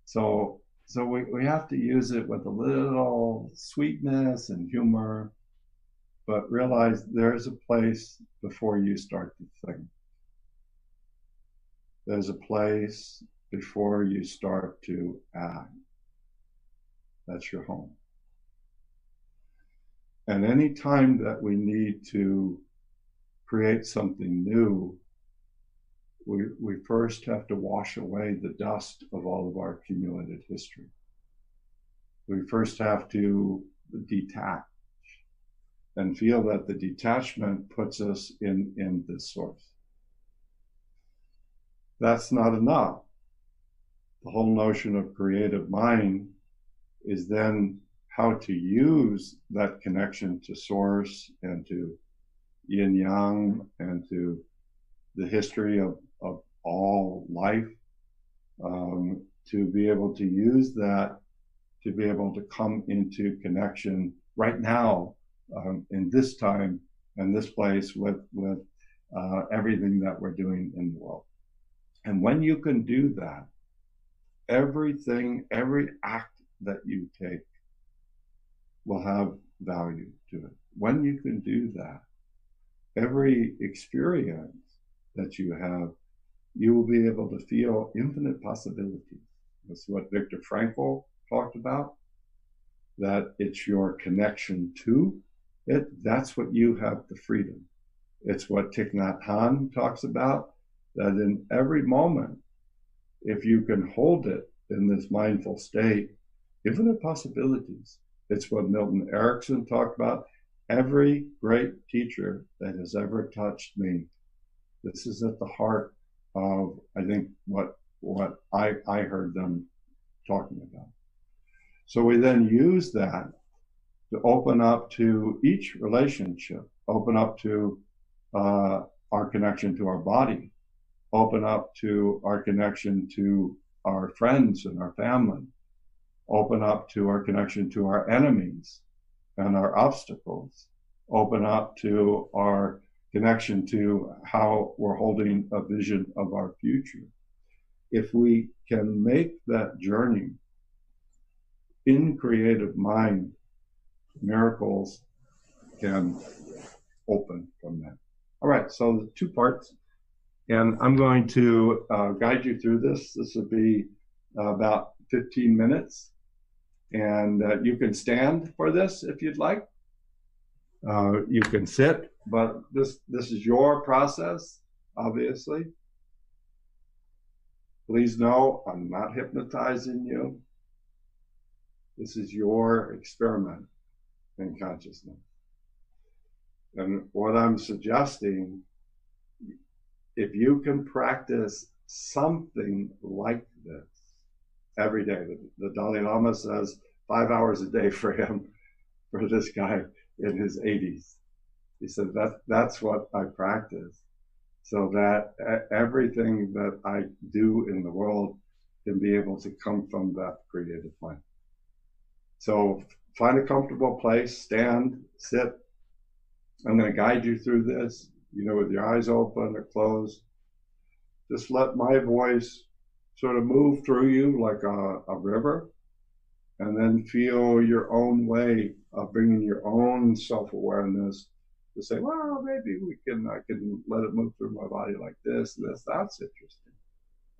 So, so we, we have to use it with a little sweetness and humor, but realize there's a place before you start to think. There's a place before you start to act. That's your home. And any time that we need to create something new, we, we first have to wash away the dust of all of our accumulated history. We first have to detach and feel that the detachment puts us in, in the source. That's not enough. The whole notion of creative mind is then how to use that connection to source and to yin yang and to the history of, of all life um, to be able to use that to be able to come into connection right now um, in this time and this place with with uh, everything that we're doing in the world and when you can do that everything every act that you take will have value to it. When you can do that, every experience that you have, you will be able to feel infinite possibilities. That's what Viktor Frankl talked about, that it's your connection to it. That's what you have the freedom. It's what Thich Nhat Hanh talks about, that in every moment, if you can hold it in this mindful state, infinite possibilities. It's what Milton Erickson talked about. Every great teacher that has ever touched me, this is at the heart of, I think, what what I, I heard them talking about. So we then use that to open up to each relationship, open up to uh, our connection to our body, open up to our connection to our friends and our family, open up to our connection to our enemies and our obstacles, open up to our connection to how we're holding a vision of our future. If we can make that journey in creative mind, miracles can open from that. All right, so the two parts, and I'm going to uh, guide you through this. This will be about 15 minutes. And uh, you can stand for this if you'd like. Uh, you can sit, but this this is your process, obviously. Please know I'm not hypnotizing you. This is your experiment in consciousness. And what I'm suggesting, if you can practice something like this, every day. The, the Dalai Lama says five hours a day for him, for this guy in his 80s. He said that that's what I practice, so that everything that I do in the world can be able to come from that creative mind. So find a comfortable place, stand, sit. I'm going to guide you through this, you know, with your eyes open or closed. Just let my voice sort of move through you like a, a river, and then feel your own way of bringing your own self awareness to say, well, maybe we can, I can let it move through my body like this, this, that's interesting.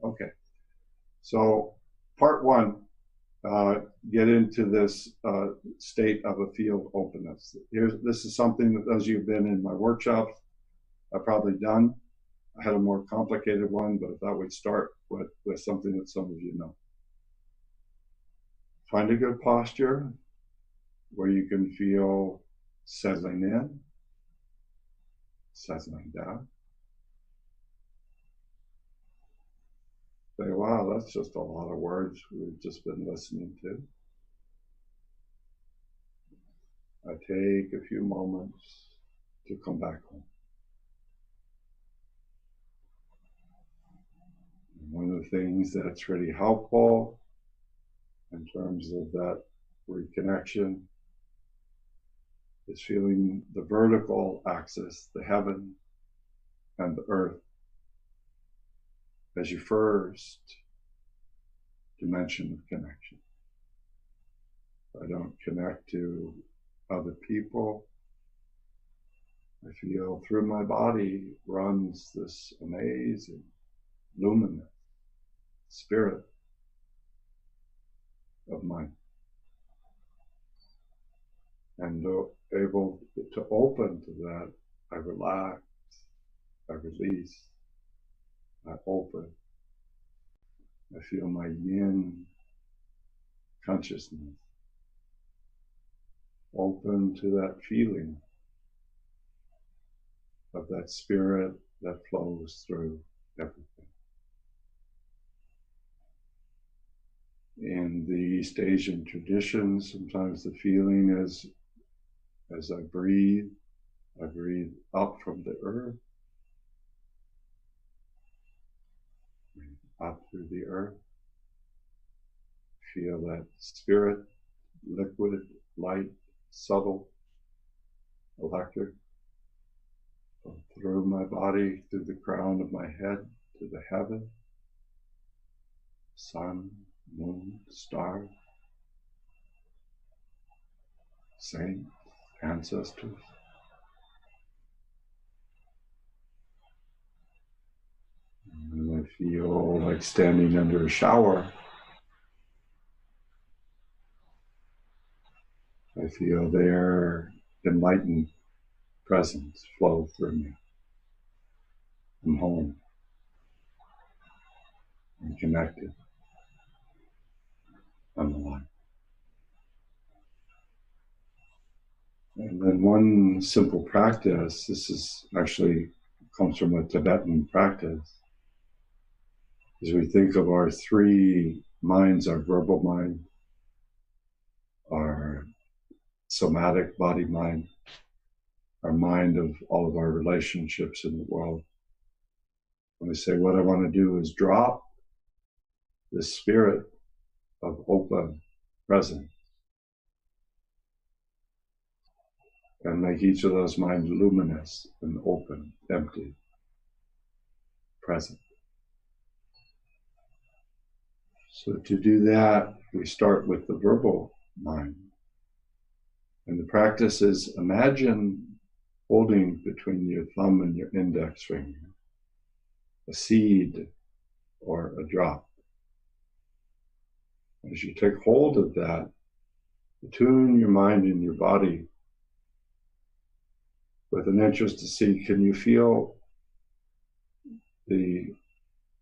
Okay. So, part one, uh, get into this uh, state of a field openness. Here's, this is something that those of you who've been in my workshops I've probably done. I had a more complicated one, but I thought we'd start with, with something that some of you know. Find a good posture where you can feel settling in, settling down. Say, wow, that's just a lot of words we've just been listening to. I take a few moments to come back home. One of the things that's really helpful in terms of that reconnection is feeling the vertical axis, the heaven and the earth, as your first dimension of connection. I don't connect to other people. I feel through my body runs this amazing, luminous spirit of mine. And uh, able to open to that, I relax, I release, I open. I feel my yin consciousness open to that feeling of that spirit that flows through everything. In the East Asian tradition, sometimes the feeling is as I breathe, I breathe up from the earth, up through the earth. Feel that spirit, liquid, light, subtle, electric, through my body, through the crown of my head to the heaven, sun, moon, star, saint, ancestors. And I feel like standing under a shower. I feel their enlightened presence flow through me. I'm home. I'm connected on the line. And then one simple practice, this is actually comes from a Tibetan practice, is we think of our three minds, our verbal mind, our somatic body mind, our mind of all of our relationships in the world. When we say, what I want to do is drop the spirit of open presence. And make each of those minds luminous and open, empty, present. So to do that, we start with the verbal mind. And the practice is imagine holding between your thumb and your index finger a seed or a drop. As you take hold of that, tune your mind and your body with an interest to see can you feel the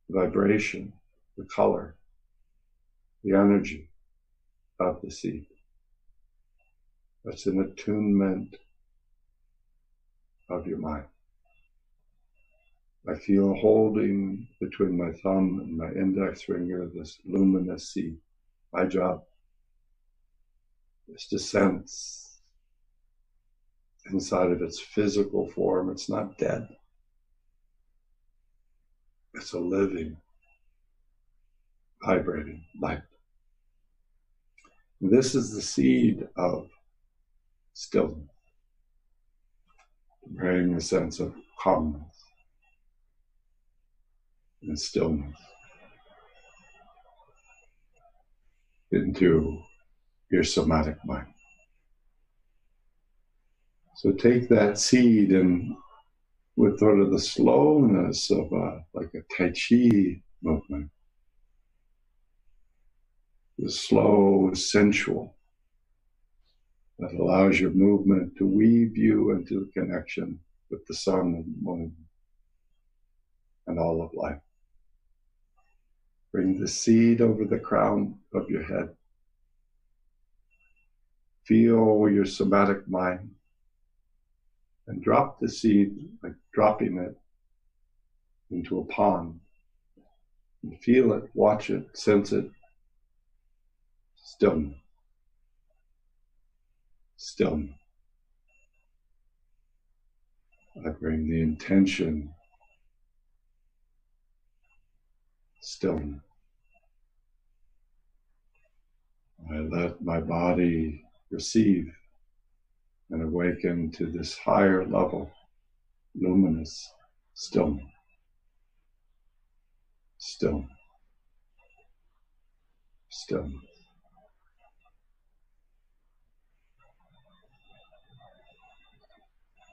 vibration, the color, the energy of the seed. That's an attunement of your mind. I feel holding between my thumb and my index finger this luminous seed. My job is to sense inside of its physical form. It's not dead. It's a living, vibrating light. This is the seed of stillness, bring a sense of calmness and stillness into your somatic mind. So take that seed and with sort of the slowness of a, like a Tai Chi movement, the slow, sensual, that allows your movement to weave you into the connection with the sun and the moon and all of life. Bring the seed over the crown of your head. Feel your somatic mind and drop the seed like dropping it into a pond. And feel it, watch it, sense it. Stillness. Stillness. I bring the intention stillness. I let my body receive and awaken to this higher level, luminous stillness. Stillness. Stillness.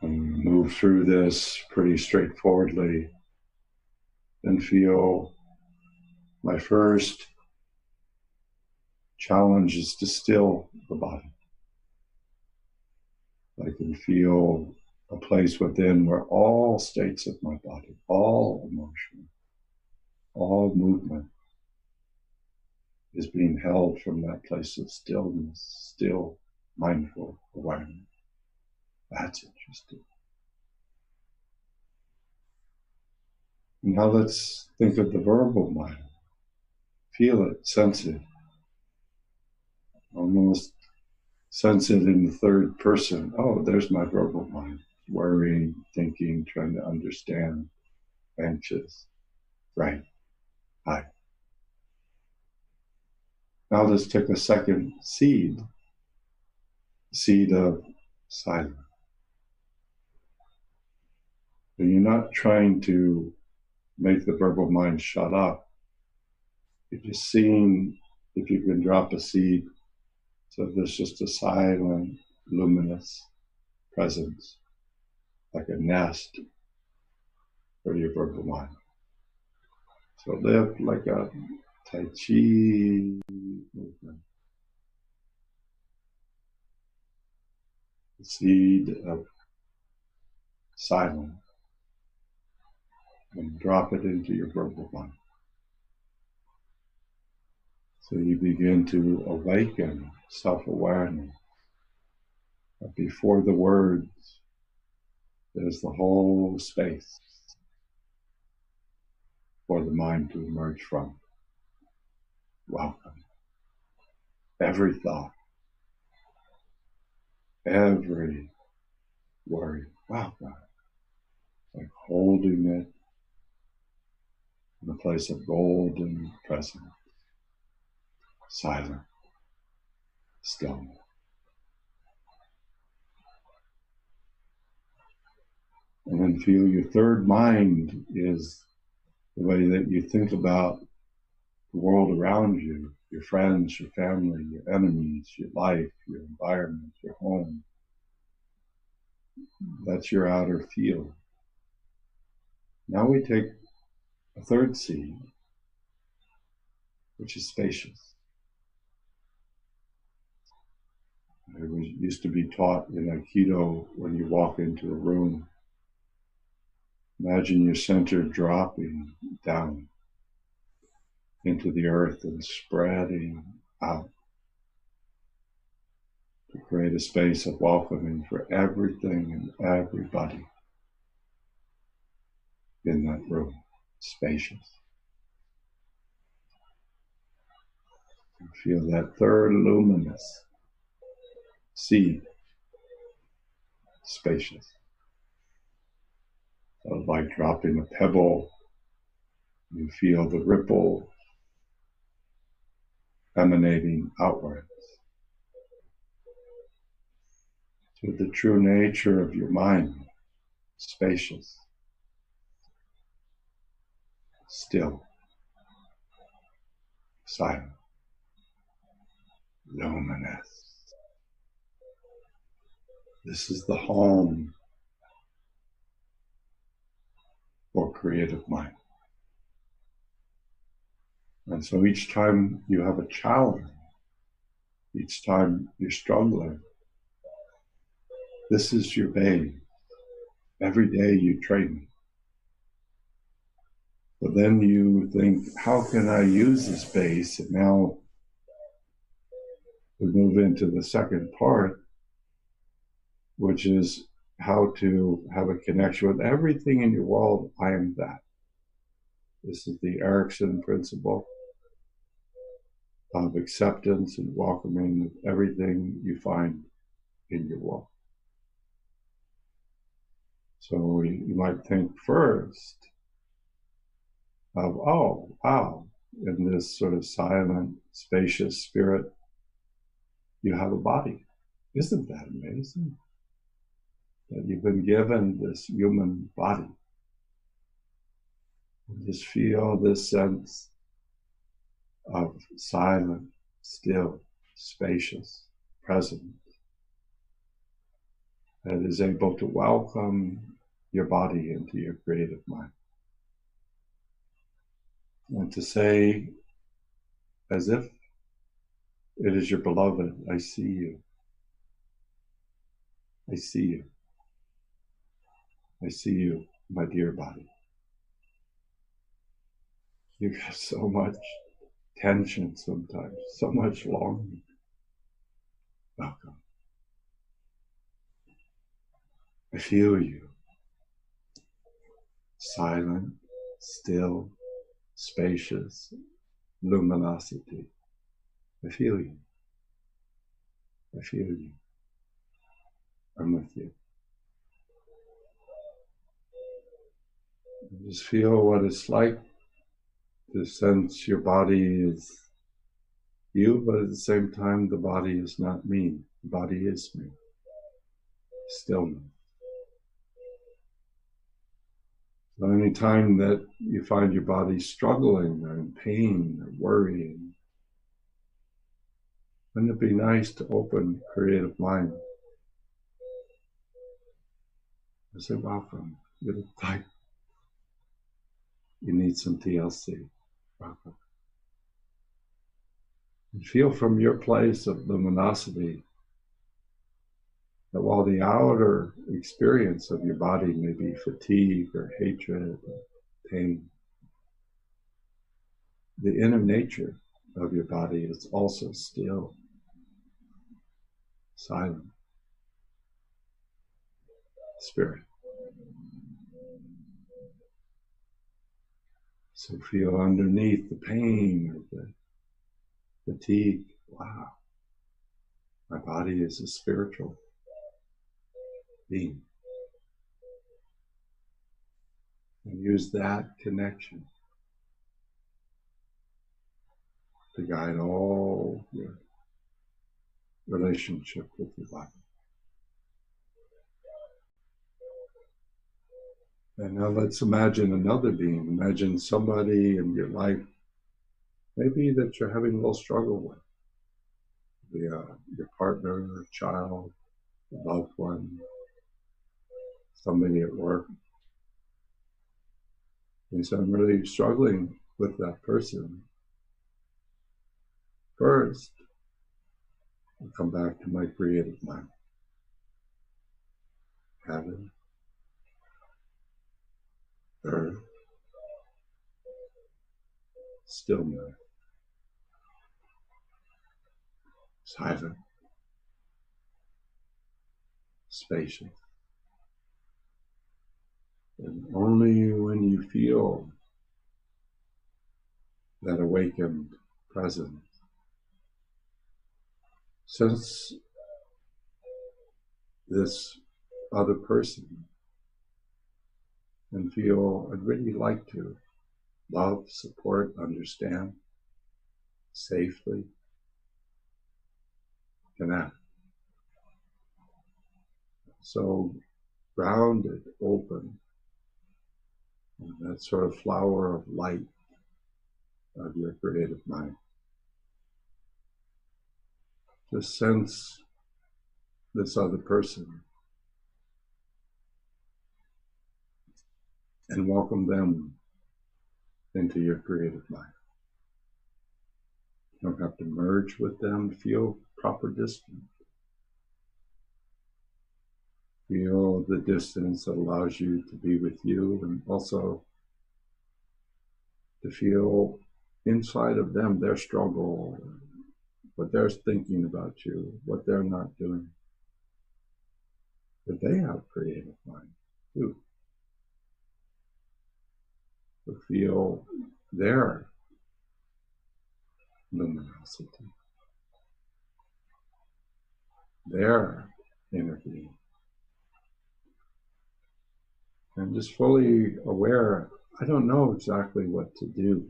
And move through this pretty straightforwardly. and feel my first challenge is to still the body. I can feel a place within where all states of my body, all emotion, all movement is being held from that place of stillness, still mindful awareness. That's interesting. Now let's think of the verbal mind. Feel it, sense it. Almost sense it in the third person. Oh, there's my verbal mind, worrying, thinking, trying to understand, anxious. Right. Hi. Now let's take a second seed, seed of silence. And you're not trying to make the verbal mind shut up. You're just seeing if you can drop a seed so there's just a silent, luminous presence, like a nest for your verbal mind. So live like a Tai Chi movement. The seed of silence and drop it into your verbal mind. So you begin to awaken self awareness. But before the words, there's the whole space for the mind to emerge from. Welcome. Every thought, every worry, welcome. Like holding it in a place of golden presence silent, still. And then feel your third mind is the way that you think about the world around you, your friends, your family, your enemies, your life, your environment, your home. That's your outer field. Now we take a third seed, which is spacious. It was used to be taught in Aikido when you walk into a room. Imagine your center dropping down into the earth and spreading out to create a space of welcoming for everything and everybody in that room. Spacious. feel that third luminous seed, spacious. So like dropping a pebble, you feel the ripple emanating outwards. To the true nature of your mind, spacious, still, silent, luminous. This is the home for creative mind. And so each time you have a challenge, each time you're struggling, this is your base. Every day you train. But then you think, how can I use this base? And now we move into the second part, which is how to have a connection with everything in your world. I am that. This is the Erickson principle of acceptance and welcoming of everything you find in your world. So you might think first of, oh, wow, in this sort of silent, spacious spirit, you have a body. Isn't that amazing? That you've been given this human body. And just feel this sense of silent, still, spacious, present that is able to welcome your body into your creative mind. And to say, as if it is your beloved, I see you. I see you. I see you, my dear body. You have so much tension sometimes, so much longing. Welcome. I feel you. Silent, still, spacious, luminosity. I feel you. I feel you. I'm with you. Just feel what it's like to sense your body is you, but at the same time, the body is not me. The body is me. Stillness. So any time that you find your body struggling or in pain or worrying, wouldn't it be nice to open creative mind? I say, welcome. You look like you need some TLC. And feel from your place of luminosity that while the outer experience of your body may be fatigue or hatred or pain, the inner nature of your body is also still, silent, spirit. So feel underneath the pain or the fatigue. Wow. My body is a spiritual being. And use that connection to guide all your relationship with your body. And now let's imagine another being. Imagine somebody in your life, maybe that you're having a little struggle with. The, uh, your partner, child, loved one, somebody at work. And so I'm really struggling with that person. First, I come back to my creative mind. Earth, stillness, silent, spacious. And only when you feel that awakened presence, sense this other person and feel I'd really like to love, support, understand safely, connect. So grounded, open, that sort of flower of light of your creative mind. Just sense this other person and welcome them into your creative mind. You don't have to merge with them, feel proper distance. Feel the distance that allows you to be with you and also to feel inside of them their struggle, what they're thinking about you, what they're not doing. But they have creative mind too. To feel their luminosity, their energy. I'm just fully aware. I don't know exactly what to do,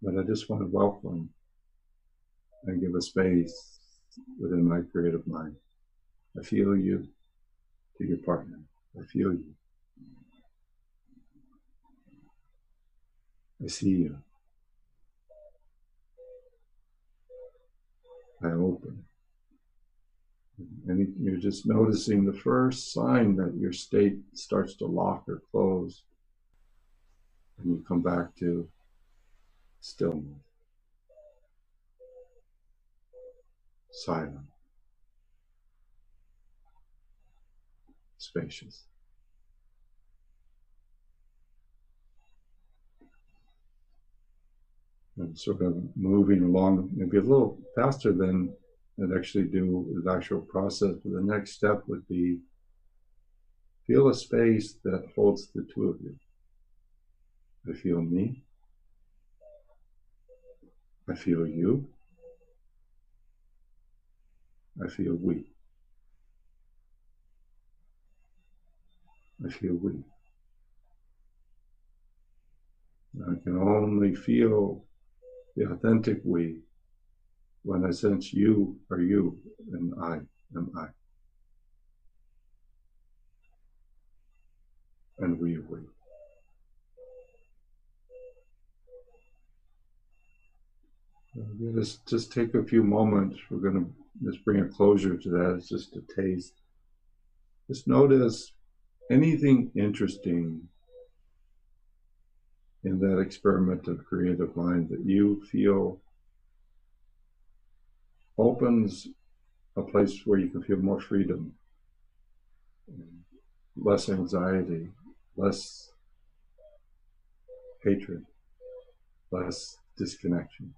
but I just want to welcome and give a space within my creative mind. I feel you to your partner. I feel you. I see you. I open. And you're just noticing the first sign that your state starts to lock or close. And you come back to stillness, silent, spacious. And sort of moving along, maybe a little faster than and actually do the actual process. But the next step would be feel a space that holds the two of you. I feel me. I feel you. I feel we. I feel we. I can only feel the authentic we when I sense you are you and I am I. And we are we. Just, just take a few moments. We're going to just bring a closure to that. It's just a taste. Just notice anything interesting in that experiment of creative mind that you feel opens a place where you can feel more freedom, less anxiety, less hatred, less disconnection.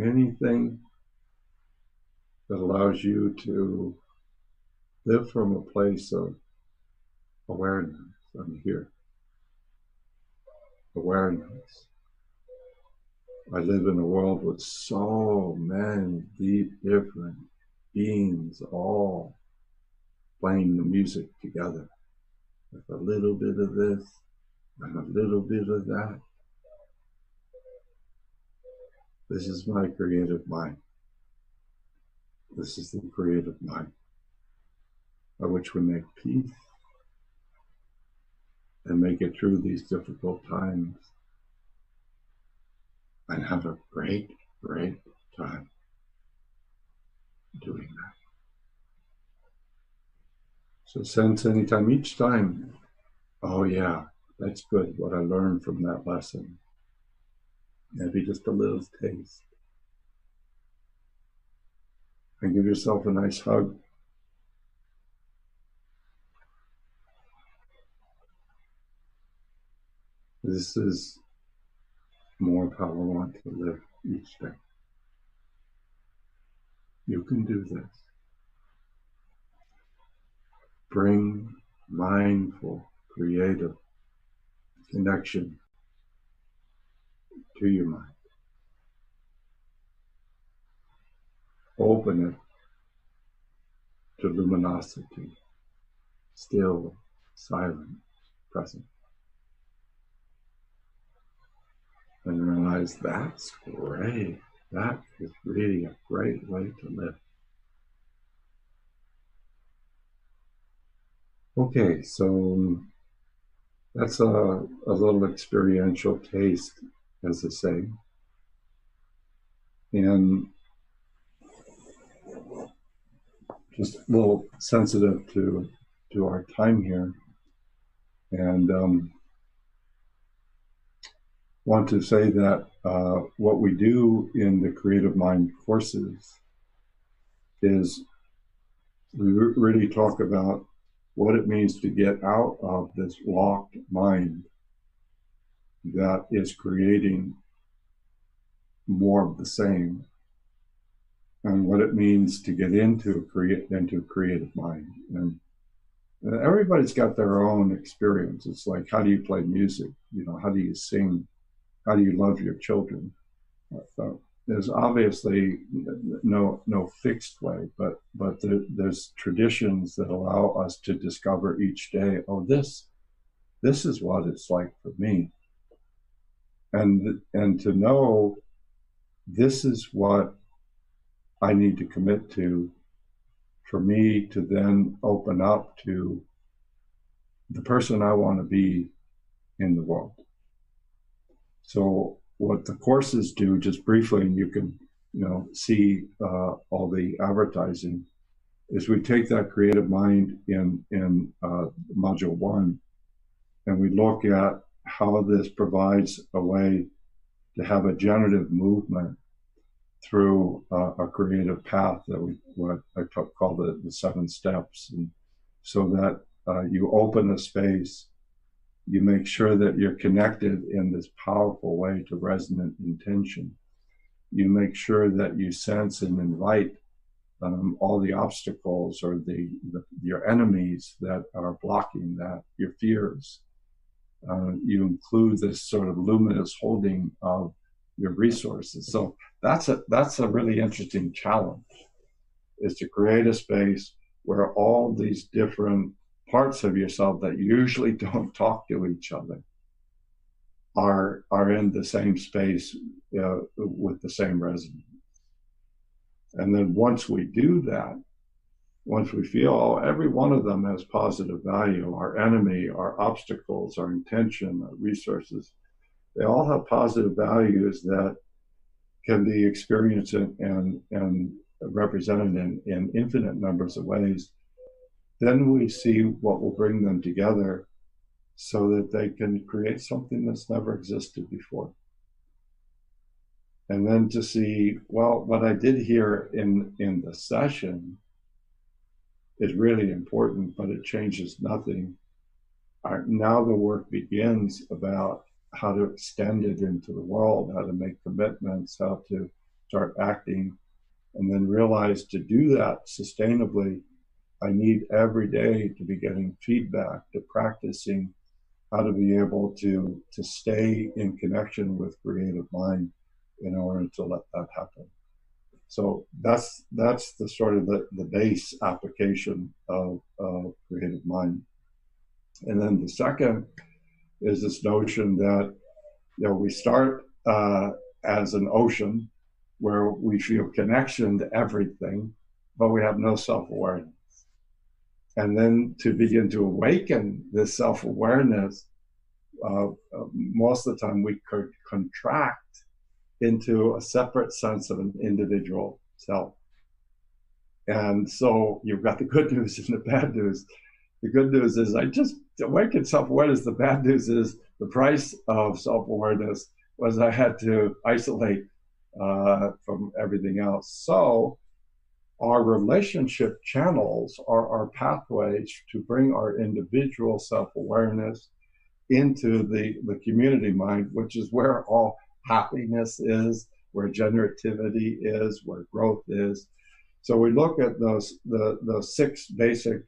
Anything that allows you to live from a place of awareness. I'm here. Awareness I live in a world with so many deep, different beings, all playing the music together with a little bit of this and a little bit of that. This is my creative mind. This is the creative mind by which we make peace and make it through these difficult times and have a great, great time doing that. So sense anytime, each time, oh yeah, that's good, what I learned from that lesson. Maybe just a little taste. And give yourself a nice hug. This is more of how I want to live each day. You can do this. Bring mindful, creative connection to your mind. Open it to luminosity, still, silent, present. And realize that's great. That is really a great way to live. Okay, so that's a, a little experiential taste, as I say. And just a little sensitive to to our time here, and um, want to say that uh, what we do in the Creative Mind courses is we really talk about what it means to get out of this locked mind that is creating more of the same and what it means to get into a create into a creative mind. And everybody's got their own experience. It's like how do you play music? You know how do you sing how do you love your children so there's obviously no no fixed way but but there, there's traditions that allow us to discover each day oh this this is what it's like for me and and to know this is what I need to commit to for me to then open up to the person I want to be in the world. So what the courses do, just briefly, and you can you know see uh, all the advertising, is we take that creative mind in in uh, module one, and we look at how this provides a way to have a generative movement through uh, a creative path that we what I call the, the seven steps, and so that uh, you open a space, you make sure that you're connected in this powerful way to resonant intention. You make sure that you sense and invite um, all the obstacles or the, the, your enemies that are blocking that, your fears. Uh, you include this sort of luminous holding of your resources. So that's a that's a really interesting challenge is to create a space where all these different parts of yourself that usually don't talk to each other are are in the same space uh, with the same resonance. And then once we do that, once we feel oh, every one of them has positive value, our enemy, our obstacles, our intention, our resources, they all have positive values that can be experienced and, and represented in, in infinite numbers of ways, then we see what will bring them together so that they can create something that's never existed before. And then to see, well, what I did here in, in the session is really important, but it changes nothing. Our, now the work begins about how to extend it into the world, how to make commitments, how to start acting, and then realize to do that sustainably, I need every day to be getting feedback, to practicing how to be able to to stay in connection with creative mind in order to let that happen. So that's that's the sort of the, the base application of, of creative mind. And then the second is this notion that you know we start uh, as an ocean where we feel connection to everything, but we have no self-awareness. And then to begin to awaken this self-awareness, uh, uh, most of the time we could contract into a separate sense of an individual self. And so you've got the good news and the bad news. The good news is I just awakened self-awareness. The bad news is the price of self-awareness was I had to isolate uh, from everything else. So our relationship channels are our pathways to bring our individual self-awareness into the, the community mind, which is where all happiness is, where generativity is, where growth is. So we look at those the, the six basic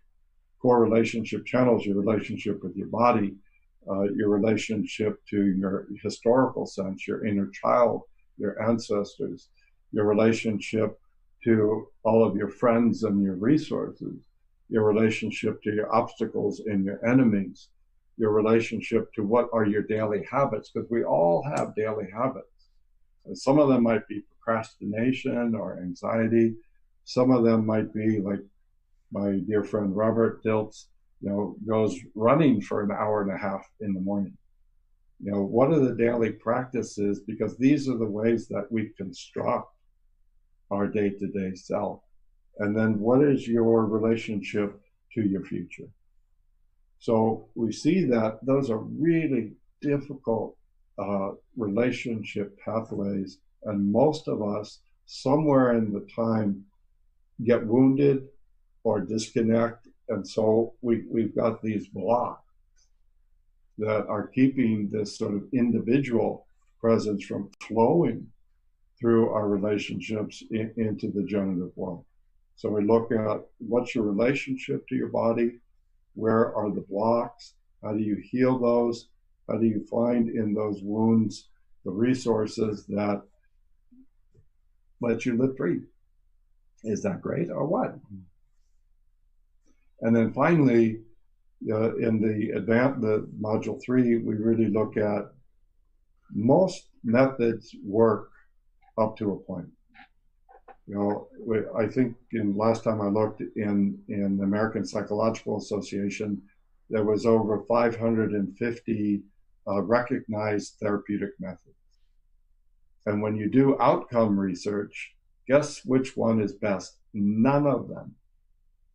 core relationship channels, your relationship with your body, uh, your relationship to your historical sense, your inner child, your ancestors, your relationship to all of your friends and your resources, your relationship to your obstacles and your enemies, your relationship to what are your daily habits, because we all have daily habits. And some of them might be procrastination or anxiety. Some of them might be like my dear friend Robert Dilts, you know, goes running for an hour and a half in the morning. You know, what are the daily practices? Because these are the ways that we construct our day to day self. And then what is your relationship to your future? So we see that those are really difficult uh, relationship pathways. And most of us, somewhere in the time, get wounded or disconnect. And so we, we've got these blocks that are keeping this sort of individual presence from flowing through our relationships in, into the generative world. So we look at what's your relationship to your body, where are the blocks, how do you heal those, how do you find in those wounds the resources that let you live free? Is that great or what? And then finally, uh, in the advanced the module three, we really look at most methods work up to a point. You know, I think in last time I looked in in the American Psychological Association, there was over 550 uh, recognized therapeutic methods. And when you do outcome research, guess which one is best? None of them.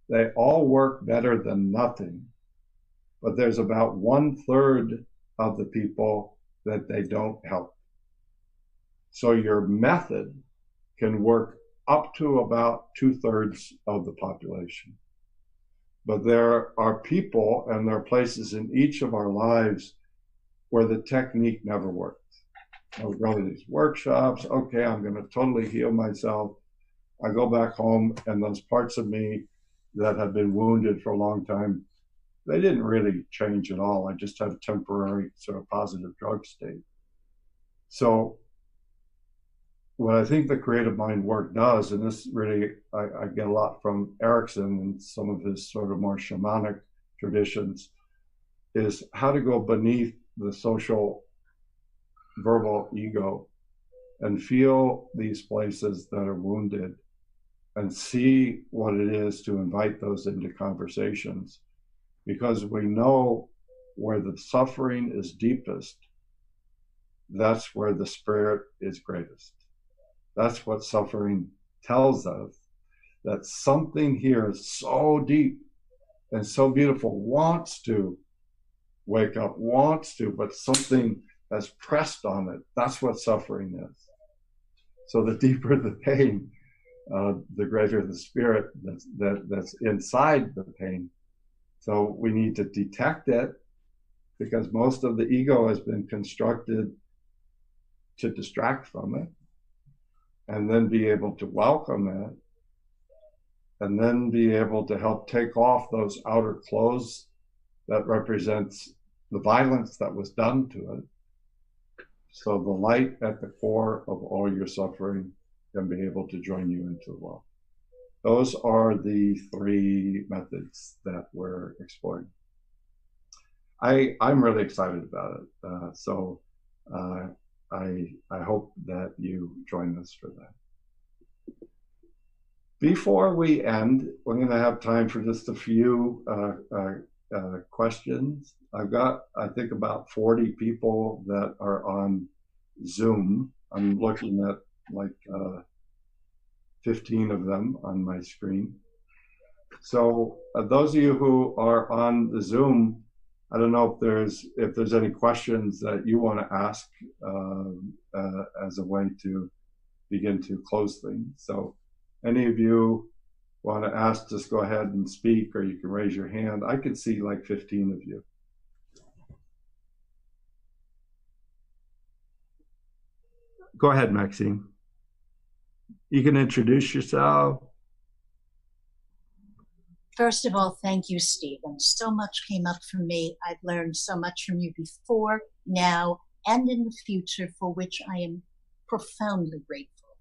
They all work better than nothing, but there's about one third of the people that they don't help. So your method can work up to about two thirds of the population. But there are people and there are places in each of our lives where the technique never works. I would go to these workshops. Okay, I'm going to totally heal myself. I go back home, and those parts of me that have been wounded for a long time, they didn't really change at all. I just had a temporary sort of positive drug state. So what I think the creative mind work does, and this really I, I, get a lot from Erickson and some of his sort of more shamanic traditions, is how to go beneath the social verbal ego and feel these places that are wounded and see what it is to invite those into conversations. Because we know where the suffering is deepest that's where the spirit is greatest that's what suffering tells us that something here is so deep and so beautiful wants to wake up, wants to, but something has pressed on it. That's what suffering is. So the deeper the pain, uh, the greater the spirit that's, that, that's inside the pain. So we need to detect it because most of the ego has been constructed to distract from it and then be able to welcome it and then be able to help take off those outer clothes that represents the violence that was done to it so the light at the core of all your suffering can be able to join you into the world. Those are the three methods that we're exploring. I i'm really excited about it uh, so uh, I, I hope that you join us for that. Before we end, we're going to have time for just a few uh, uh, uh, questions. I've got, I think, about 40 people that are on Zoom. I'm looking at like uh, 15 of them on my screen. So, uh, those of you who are on the Zoom, I don't know if there's if there's any questions that you want to ask uh, uh, as a way to begin to close things. So, any of you want to ask, just go ahead and speak, or you can raise your hand. I can see like 15 of you. Go ahead, Maxine. You can introduce yourself. First of all, thank you, Stephen. So much came up for me. I've learned so much from you before, now, and in the future, for which I am profoundly grateful.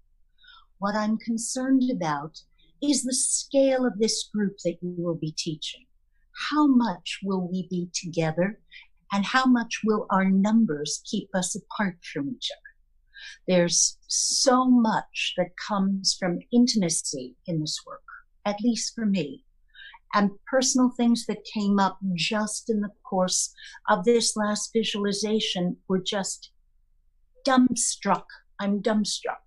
What I'm concerned about is the scale of this group that you will be teaching. How much will we be together, and how much will our numbers keep us apart from each other? There's so much that comes from intimacy in this work, at least for me, and personal things that came up just in the course of this last visualization were just dumbstruck. I'm dumbstruck.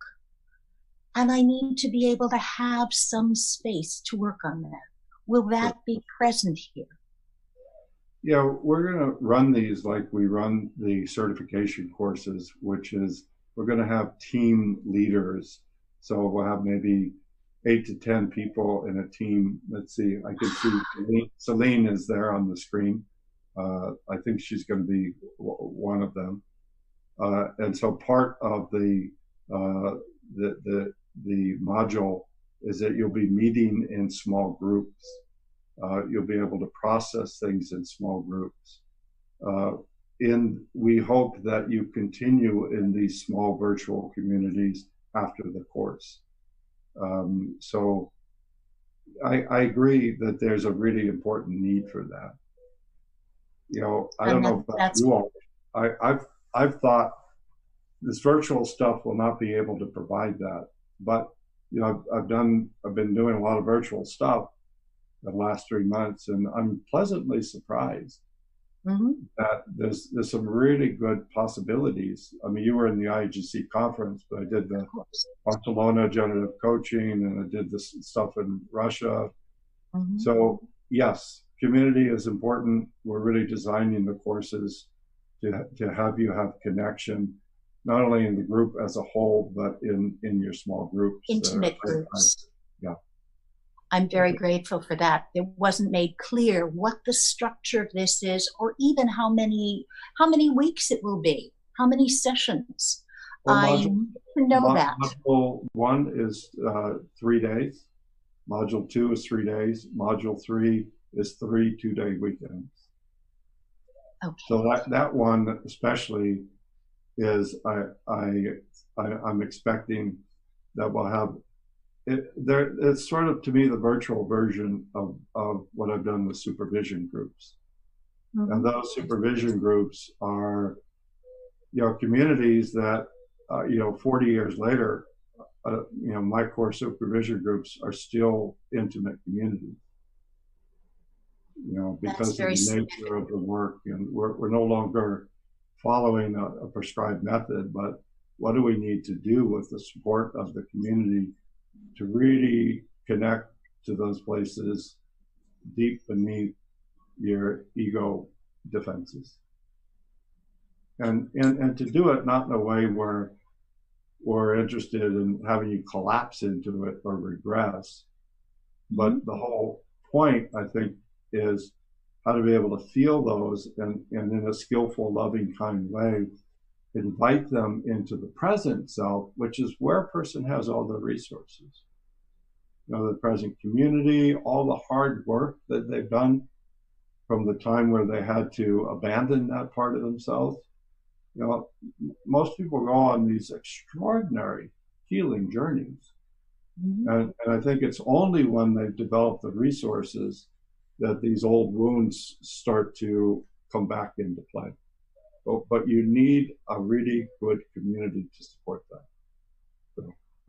And I need to be able to have some space to work on that. Will that be present here? Yeah, we're going to run these like we run the certification courses, which is we're going to have team leaders. So we'll have maybe eight to 10 people in a team. Let's see, I can see Celine, is there on the screen. Uh, I think she's going to be one of them. Uh, and so part of the, uh, the, the, the module is that you'll be meeting in small groups. Uh, you'll be able to process things in small groups. Uh, in, we hope that you continue in these small virtual communities after the course. Um, so I, I, agree that there's a really important need for that. You know, I don't know about you all. I, I've I've thought this virtual stuff will not be able to provide that, but you know, I've, I've done I've been doing a lot of virtual stuff the last three months, and I'm pleasantly surprised mm-hmm. that there's there's some really good possibilities. I mean, you were in the IGC conference, but I did the Barcelona generative coaching, and I did this stuff in Russia. Mm-hmm. So yes, community is important. We're really designing the courses to to have you have connection, not only in the group as a whole, but in in your small groups, intimate uh, groups. I, I, yeah. I'm very grateful for that. It wasn't made clear what the structure of this is, or even how many how many weeks it will be, how many sessions. Well, I module, know mod, that. Module one is uh, three days. Module two is three days. Module three is three two-day weekends. Okay. So that that one especially is I I, I I'm expecting that we'll have it, there, it's sort of to me the virtual version of, of what I've done with supervision groups. Mm-hmm. And those supervision groups are, you know, communities that, uh, you know, 40 years later, uh, you know, my core supervision groups are still intimate communities. You know, because of the nature of the work, and we're, we're no longer following a, a prescribed method, but what do we need to do with the support of the community to really connect to those places deep beneath your ego defenses. And, and, and to do it not in a way where we're interested in having you collapse into it or regress, but the whole point, I think, is how to be able to feel those and, and in a skillful, loving, kind way, invite them into the present self, which is where a person has all the resources you know, the present community, all the hard work that they've done from the time where they had to abandon that part of themselves. You know, most people go on these extraordinary healing journeys. Mm-hmm. And, and I think it's only when they've developed the resources that these old wounds start to come back into play. But, but you need a really good community to support that.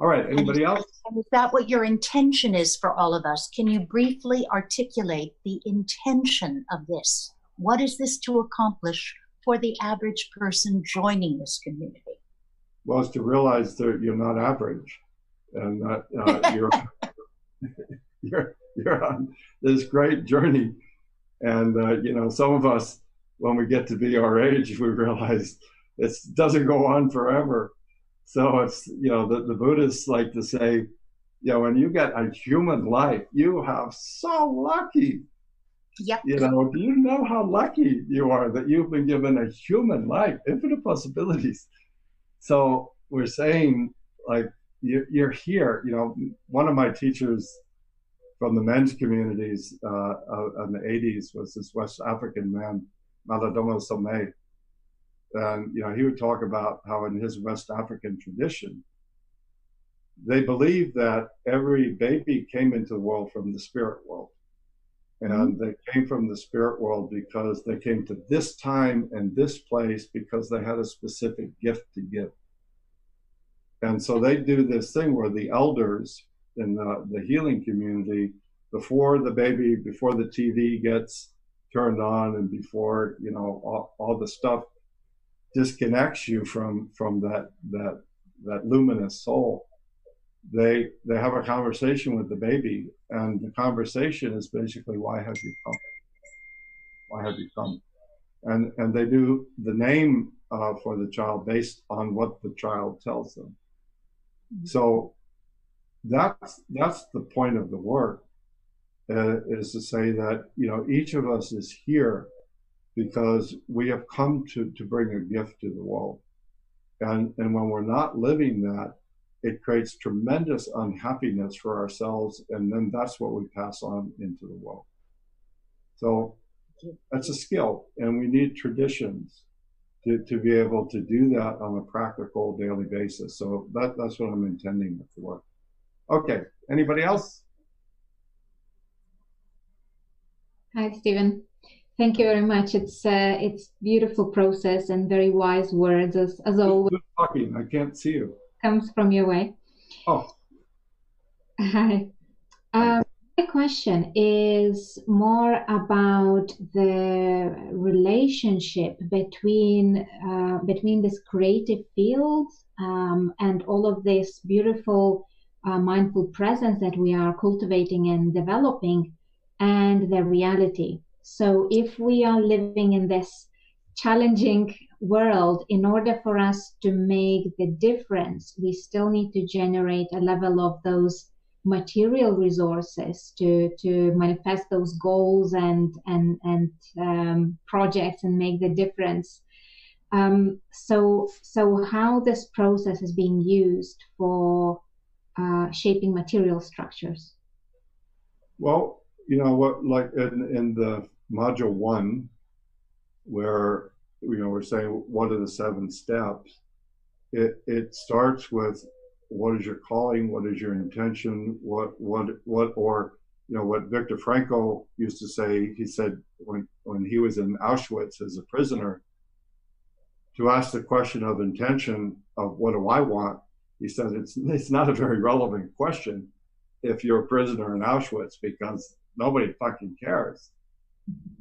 All right. Anybody else? is that what your intention is for all of us? Can you briefly articulate the intention of this? What is this to accomplish for the average person joining this community? Well, it's to realize that you're not average, and that uh, you're you're you're on this great journey. And uh, you know, some of us, when we get to be our age, we realize it doesn't go on forever so it's, you know, the, the Buddhists like to say, you know, when you get a human life, you have so lucky. Yep. You know, do you know how lucky you are that you've been given a human life, infinite possibilities? So we're saying, like, you, you're here. You know, one of my teachers from the men's communities uh, in the 80s was this West African man, Malidoma Somé and you know he would talk about how in his West African tradition they believe that every baby came into the world from the spirit world and mm-hmm. they came from the spirit world because they came to this time and this place because they had a specific gift to give And so they do this thing where the elders in the, the healing community, before the baby, before the TV gets turned on and before, you know, all, all the stuff disconnects you from, from that, that, that luminous soul, they, they have a conversation with the baby and the conversation is basically, why have you come? Why have you come? And, and they do the name uh, for the child based on what the child tells them. So that's that's the point of the work uh, is to say that you know each of us is here because we have come to to bring a gift to the world, and and when we're not living that, it creates tremendous unhappiness for ourselves, and then that's what we pass on into the world. So that's a skill, and we need traditions to, to be able to do that on a practical daily basis. So that, that's what I'm intending the. Okay, anybody else? Hi, Stephen. Thank you very much. It's uh, it's beautiful process and very wise words as as always. talking? I can't see you. Comes from your way. Oh. Hi. Um, my question is more about the relationship between uh, between this creative field um, and all of this beautiful uh, mindful presence that we are cultivating and developing and the reality. So if we are living in this challenging world, in order for us to make the difference, we still need to generate a level of those material resources to to manifest those goals and and and um, projects and make the difference. Um, so so how this process is being used for uh, shaping material structures? Well, you know what, like in in the module one, where you know we're saying what are the seven steps. It it starts with what is your calling? What is your intention? What, what, what, or, you know, what Viktor Frankl used to say, he said when, when he was in Auschwitz as a prisoner, to ask the question of intention of what do I want, he said it's, it's not a very relevant question if you're a prisoner in Auschwitz because nobody fucking cares.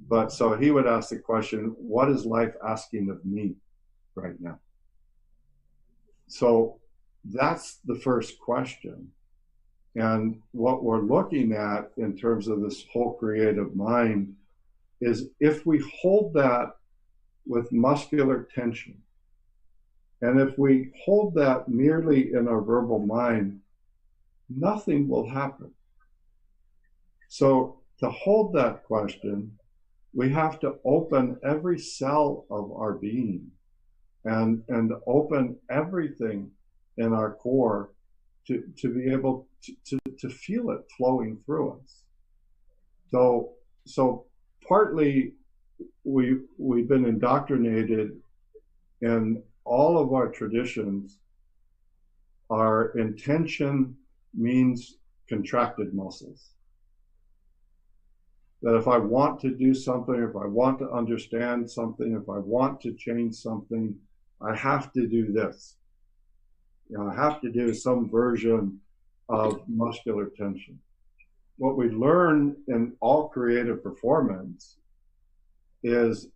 But so he would ask the question, what is life asking of me right now? So that's the first question. And what we're looking at in terms of this whole creative mind is if we hold that with muscular tension, and if we hold that merely in our verbal mind, nothing will happen. So, to hold that question, we have to open every cell of our being and, and open everything in our core to, to be able to, to, to feel it flowing through us. So, so partly we, we've been indoctrinated in all of our traditions. Our intention means contracted muscles. That if I want to do something, if I want to understand something, if I want to change something, I have to do this you know, have to do some version of muscular tension. What we learn in all creative performance is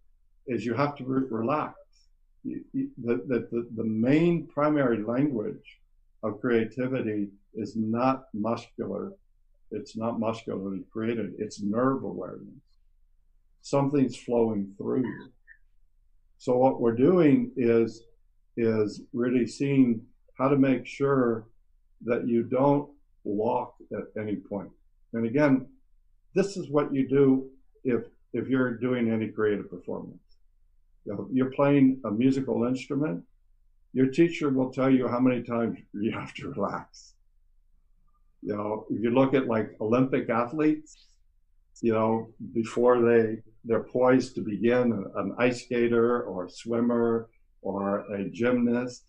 is you have to re- relax. You, you, the, the, the main primary language of creativity is not muscular. It's not muscularly created. It's nerve awareness. Something's flowing through you. So what we're doing is is really seeing how to make sure that you don't walk at any point. And again, this is what you do if if you're doing any creative performance. You know, you're playing a musical instrument, your teacher will tell you how many times you have to relax. You know, if you look at like Olympic athletes, you know, before they they're poised to begin, an ice skater or swimmer or a gymnast,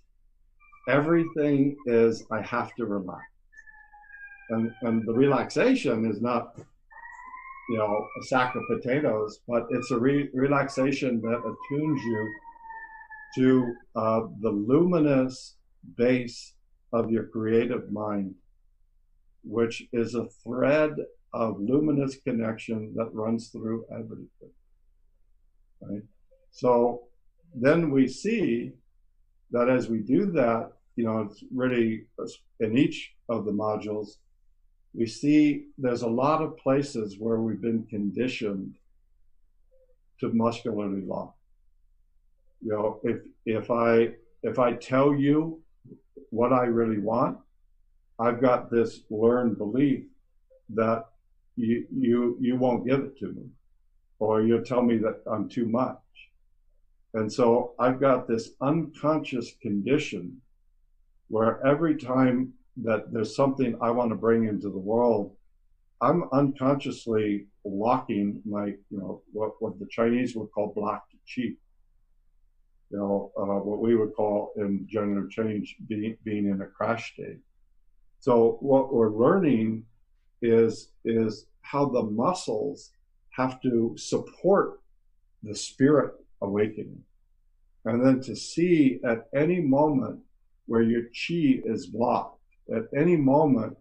everything is I have to relax. And, and the relaxation is not, you know, a sack of potatoes, but it's a re- relaxation that attunes you to uh, the luminous base of your creative mind, which is a thread of luminous connection that runs through everything. Right? So then we see that as we do that, you know, it's really in each of the modules, we see there's a lot of places where we've been conditioned to muscularly lock. You know, if if I if I tell you what I really want, I've got this learned belief that you you you won't give it to me, or you'll tell me that I'm too much. And so I've got this unconscious condition where every time that there's something I want to bring into the world, I'm unconsciously locking my, you know, what, what the Chinese would call blocked chi. You know, uh, what we would call in generative change being, being in a crash state. So what we're learning is, is how the muscles have to support the spirit awakening. And then to see at any moment where your chi is blocked, at any moment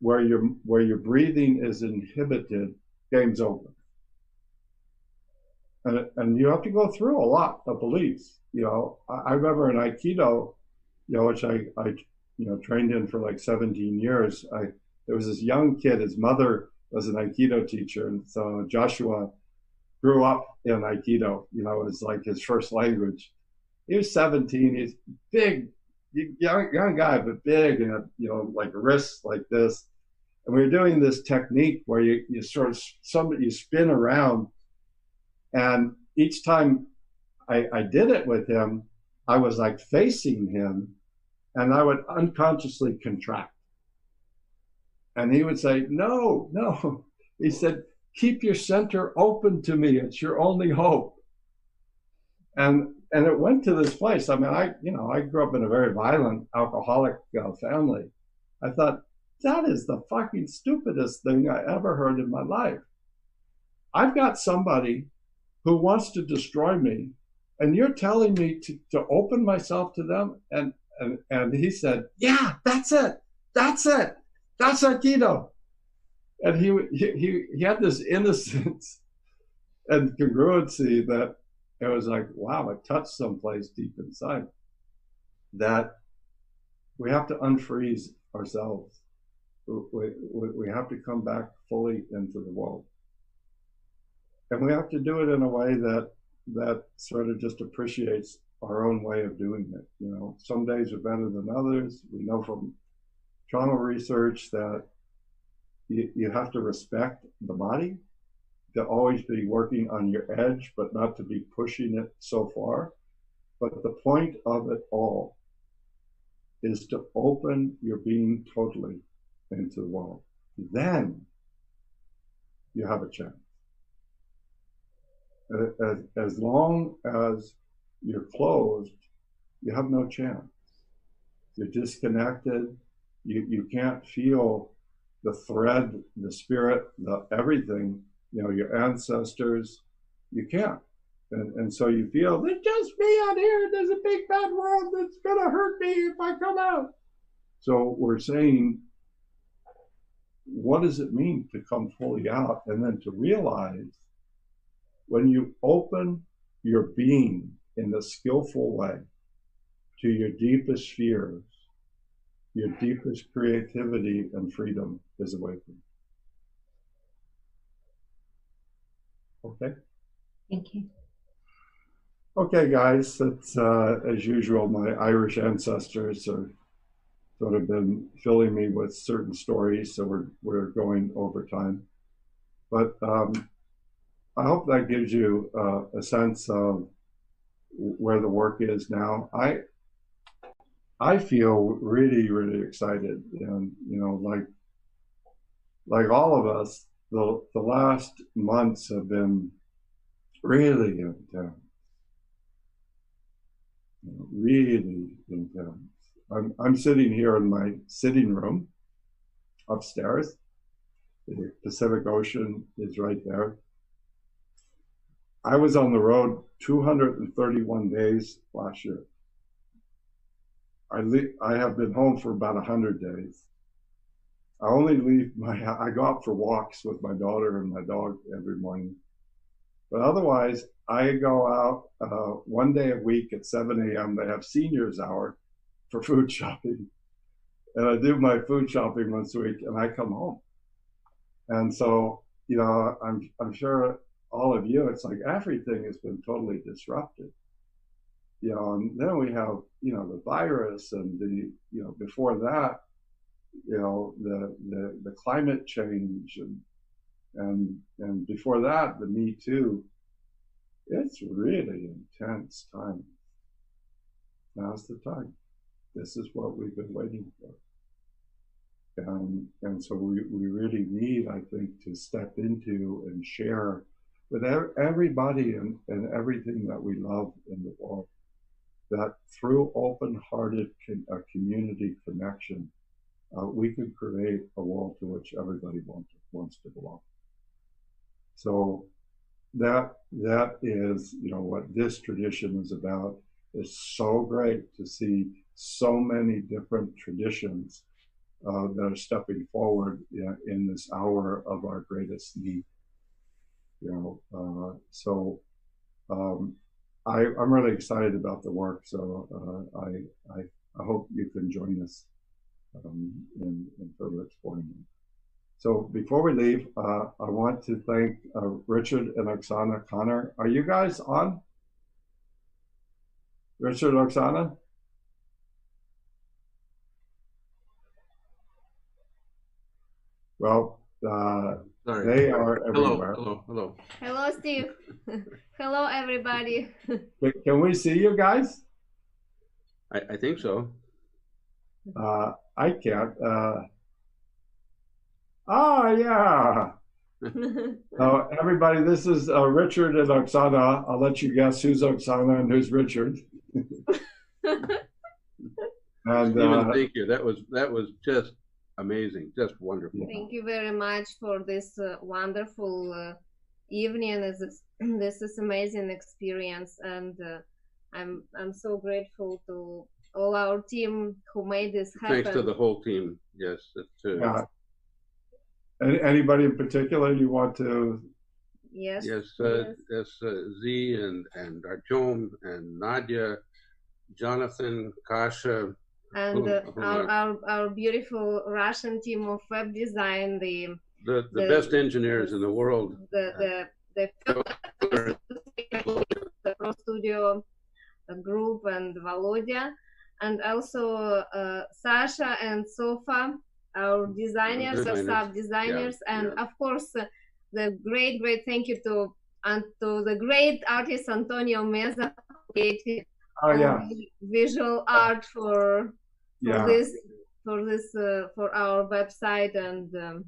where your where your breathing is inhibited, game's over. And, and you have to go through a lot of beliefs. You know, I, I remember in Aikido, you know, which I, I you know trained in for like 17 years. I there was this young kid. His mother was an Aikido teacher, and so Joshua grew up in Aikido. You know, it was like his first language. He was 17. He's big, young, young guy, but big and, you know, like wrists like this. And we were doing this technique where you, you sort of, somebody, you spin around. And each time I, I did it with him, I was like facing him and I would unconsciously contract. And he would say, No, no. He said, Keep your center open to me. It's your only hope. And and it went to this place. I mean, I you know I grew up in a very violent alcoholic uh, family. I thought that is the fucking stupidest thing I ever heard in my life. I've got somebody who wants to destroy me, and you're telling me to, to open myself to them. And and and he said, "Yeah, that's it, that's it, that's Aikido." And he he he had this innocence and congruency that it was like, wow, it touched someplace deep inside that we have to unfreeze ourselves. We, we, we have to come back fully into the world. And we have to do it in a way that that sort of just appreciates our own way of doing it. You know, some days are better than others. We know from trauma research that you, you have to respect the body to always be working on your edge, but not to be pushing it so far. But the point of it all is to open your being totally into the world. Then you have a chance. As, as long as you're closed, you have no chance. You're disconnected. You, you can't feel the thread, the spirit, the everything you know, your ancestors, you can't. And, and so you feel, there's just me out here. There's a big bad world that's going to hurt me if I come out. So we're saying, what does it mean to come fully out? And then to realize when you open your being in a skillful way to your deepest fears, your deepest creativity and freedom is awakened. Okay. Thank you. Okay, guys, it's uh, as usual. My Irish ancestors have sort of been filling me with certain stories, so we're we're going over time. But um, I hope that gives you uh, a sense of where the work is now. I I feel really really excited, and you know, like like all of us, the, the last months have been really intense. Really intense. I'm, I'm sitting here in my sitting room upstairs. The Pacific Ocean is right there. I was on the road 231 days last year. I le- I have been home for about a hundred days. I only leave my I go out for walks with my daughter and my dog every morning, but otherwise I go out uh, one day a week at 7 a.m. They have seniors hour for food shopping, and I do my food shopping once a week, and I come home. And so you know I'm I'm sure all of you, it's like everything has been totally disrupted you know, and then we have, you know, the virus and the, you know, before that, you know, the the, the climate change and and and before that, the Me Too. It's really intense time. Now's the time. This is what we've been waiting for. And and so we, we really need, I think, to step into and share with everybody and, and everything that we love in the world that through open-hearted uh, community connection, uh, we can create a world to which everybody wants, wants to belong. So that that is, you know, what this tradition is about. It's so great to see so many different traditions uh, that are stepping forward in, in, this hour of our greatest need. You know, uh, so um, I, am really excited about the work, so uh, I, I, I, hope you can join us um, in, in, further exploring it. So before we leave, uh, I want to thank uh, Richard and Oksana Connor. Are you guys on? Richard, Oksana? Well, uh, Sorry. They are everywhere. Hello, hello, hello. Hello, Steve. hello, everybody. Can we see you guys? I, I think so. Uh, I can't. Uh, oh, yeah. uh, everybody, this is uh, Richard and Oksana. I'll let you guess who's Oksana and who's Richard. and uh, thank you. That was that was just amazing, just wonderful. Thank you very much for this uh, wonderful uh, evening. This is, this is amazing experience, and uh, I'm I'm so grateful to all our team who made this happen. Thanks to the whole team. Yes. yeah. Anybody in particular you want to? Yes. Yes. Uh, yes. yes uh, Z and and Artyom and Nadia, Jonathan, Kasha, and uh, our, our, our beautiful Russian team of web design, the the, the, the best engineers in the world, the the the, the Pro Studio group and Volodya, and also uh, Sasha and Sofa, our designers, designers. sub designers, yeah, and yeah. of course uh, the great great thank you to and to the great artist Antonio Meza created oh, yeah. visual art for for yeah. this for this uh, for our website and um,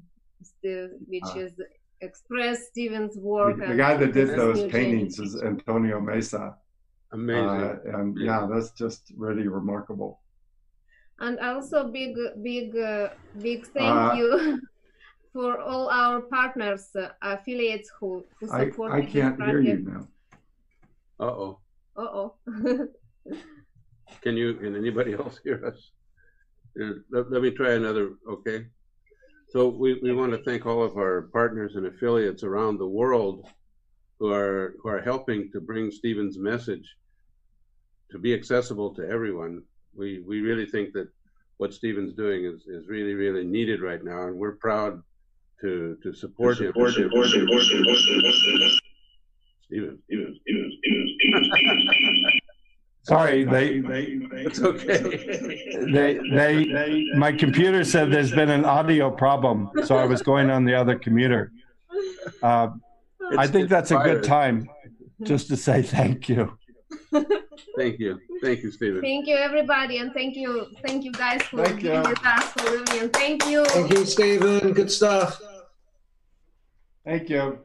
which uh, is express Stephen's work. The, the guy that did those paintings is Antonio Meza. Amazing. Uh, and yeah, that's just really remarkable. And also big big uh, big thank uh, you. for all our partners, uh, affiliates who, who support I, I can't hear you now. Uh oh. Uh oh. can you? Can anybody else hear us? Let, let me try another. Okay. So we, we want to thank all of our partners and affiliates around the world who are who are helping to bring Stephen's message to be accessible to everyone. We we really think that what Stephen's doing is, is really really needed right now, and we're proud to to support, to support him. him. Stephen, Stephen, Stephen, Stephen. Sorry, they, they, they, it's okay. They, they, my computer said there's been an audio problem, so I was going on the other computer. Uh, I think that's a good time just to say thank you. Thank you. Thank you, Stephen. Thank you, everybody, and thank you, thank you guys for thank being you. with us, for living. Thank you. Thank you, Stephen. Good stuff. Thank you.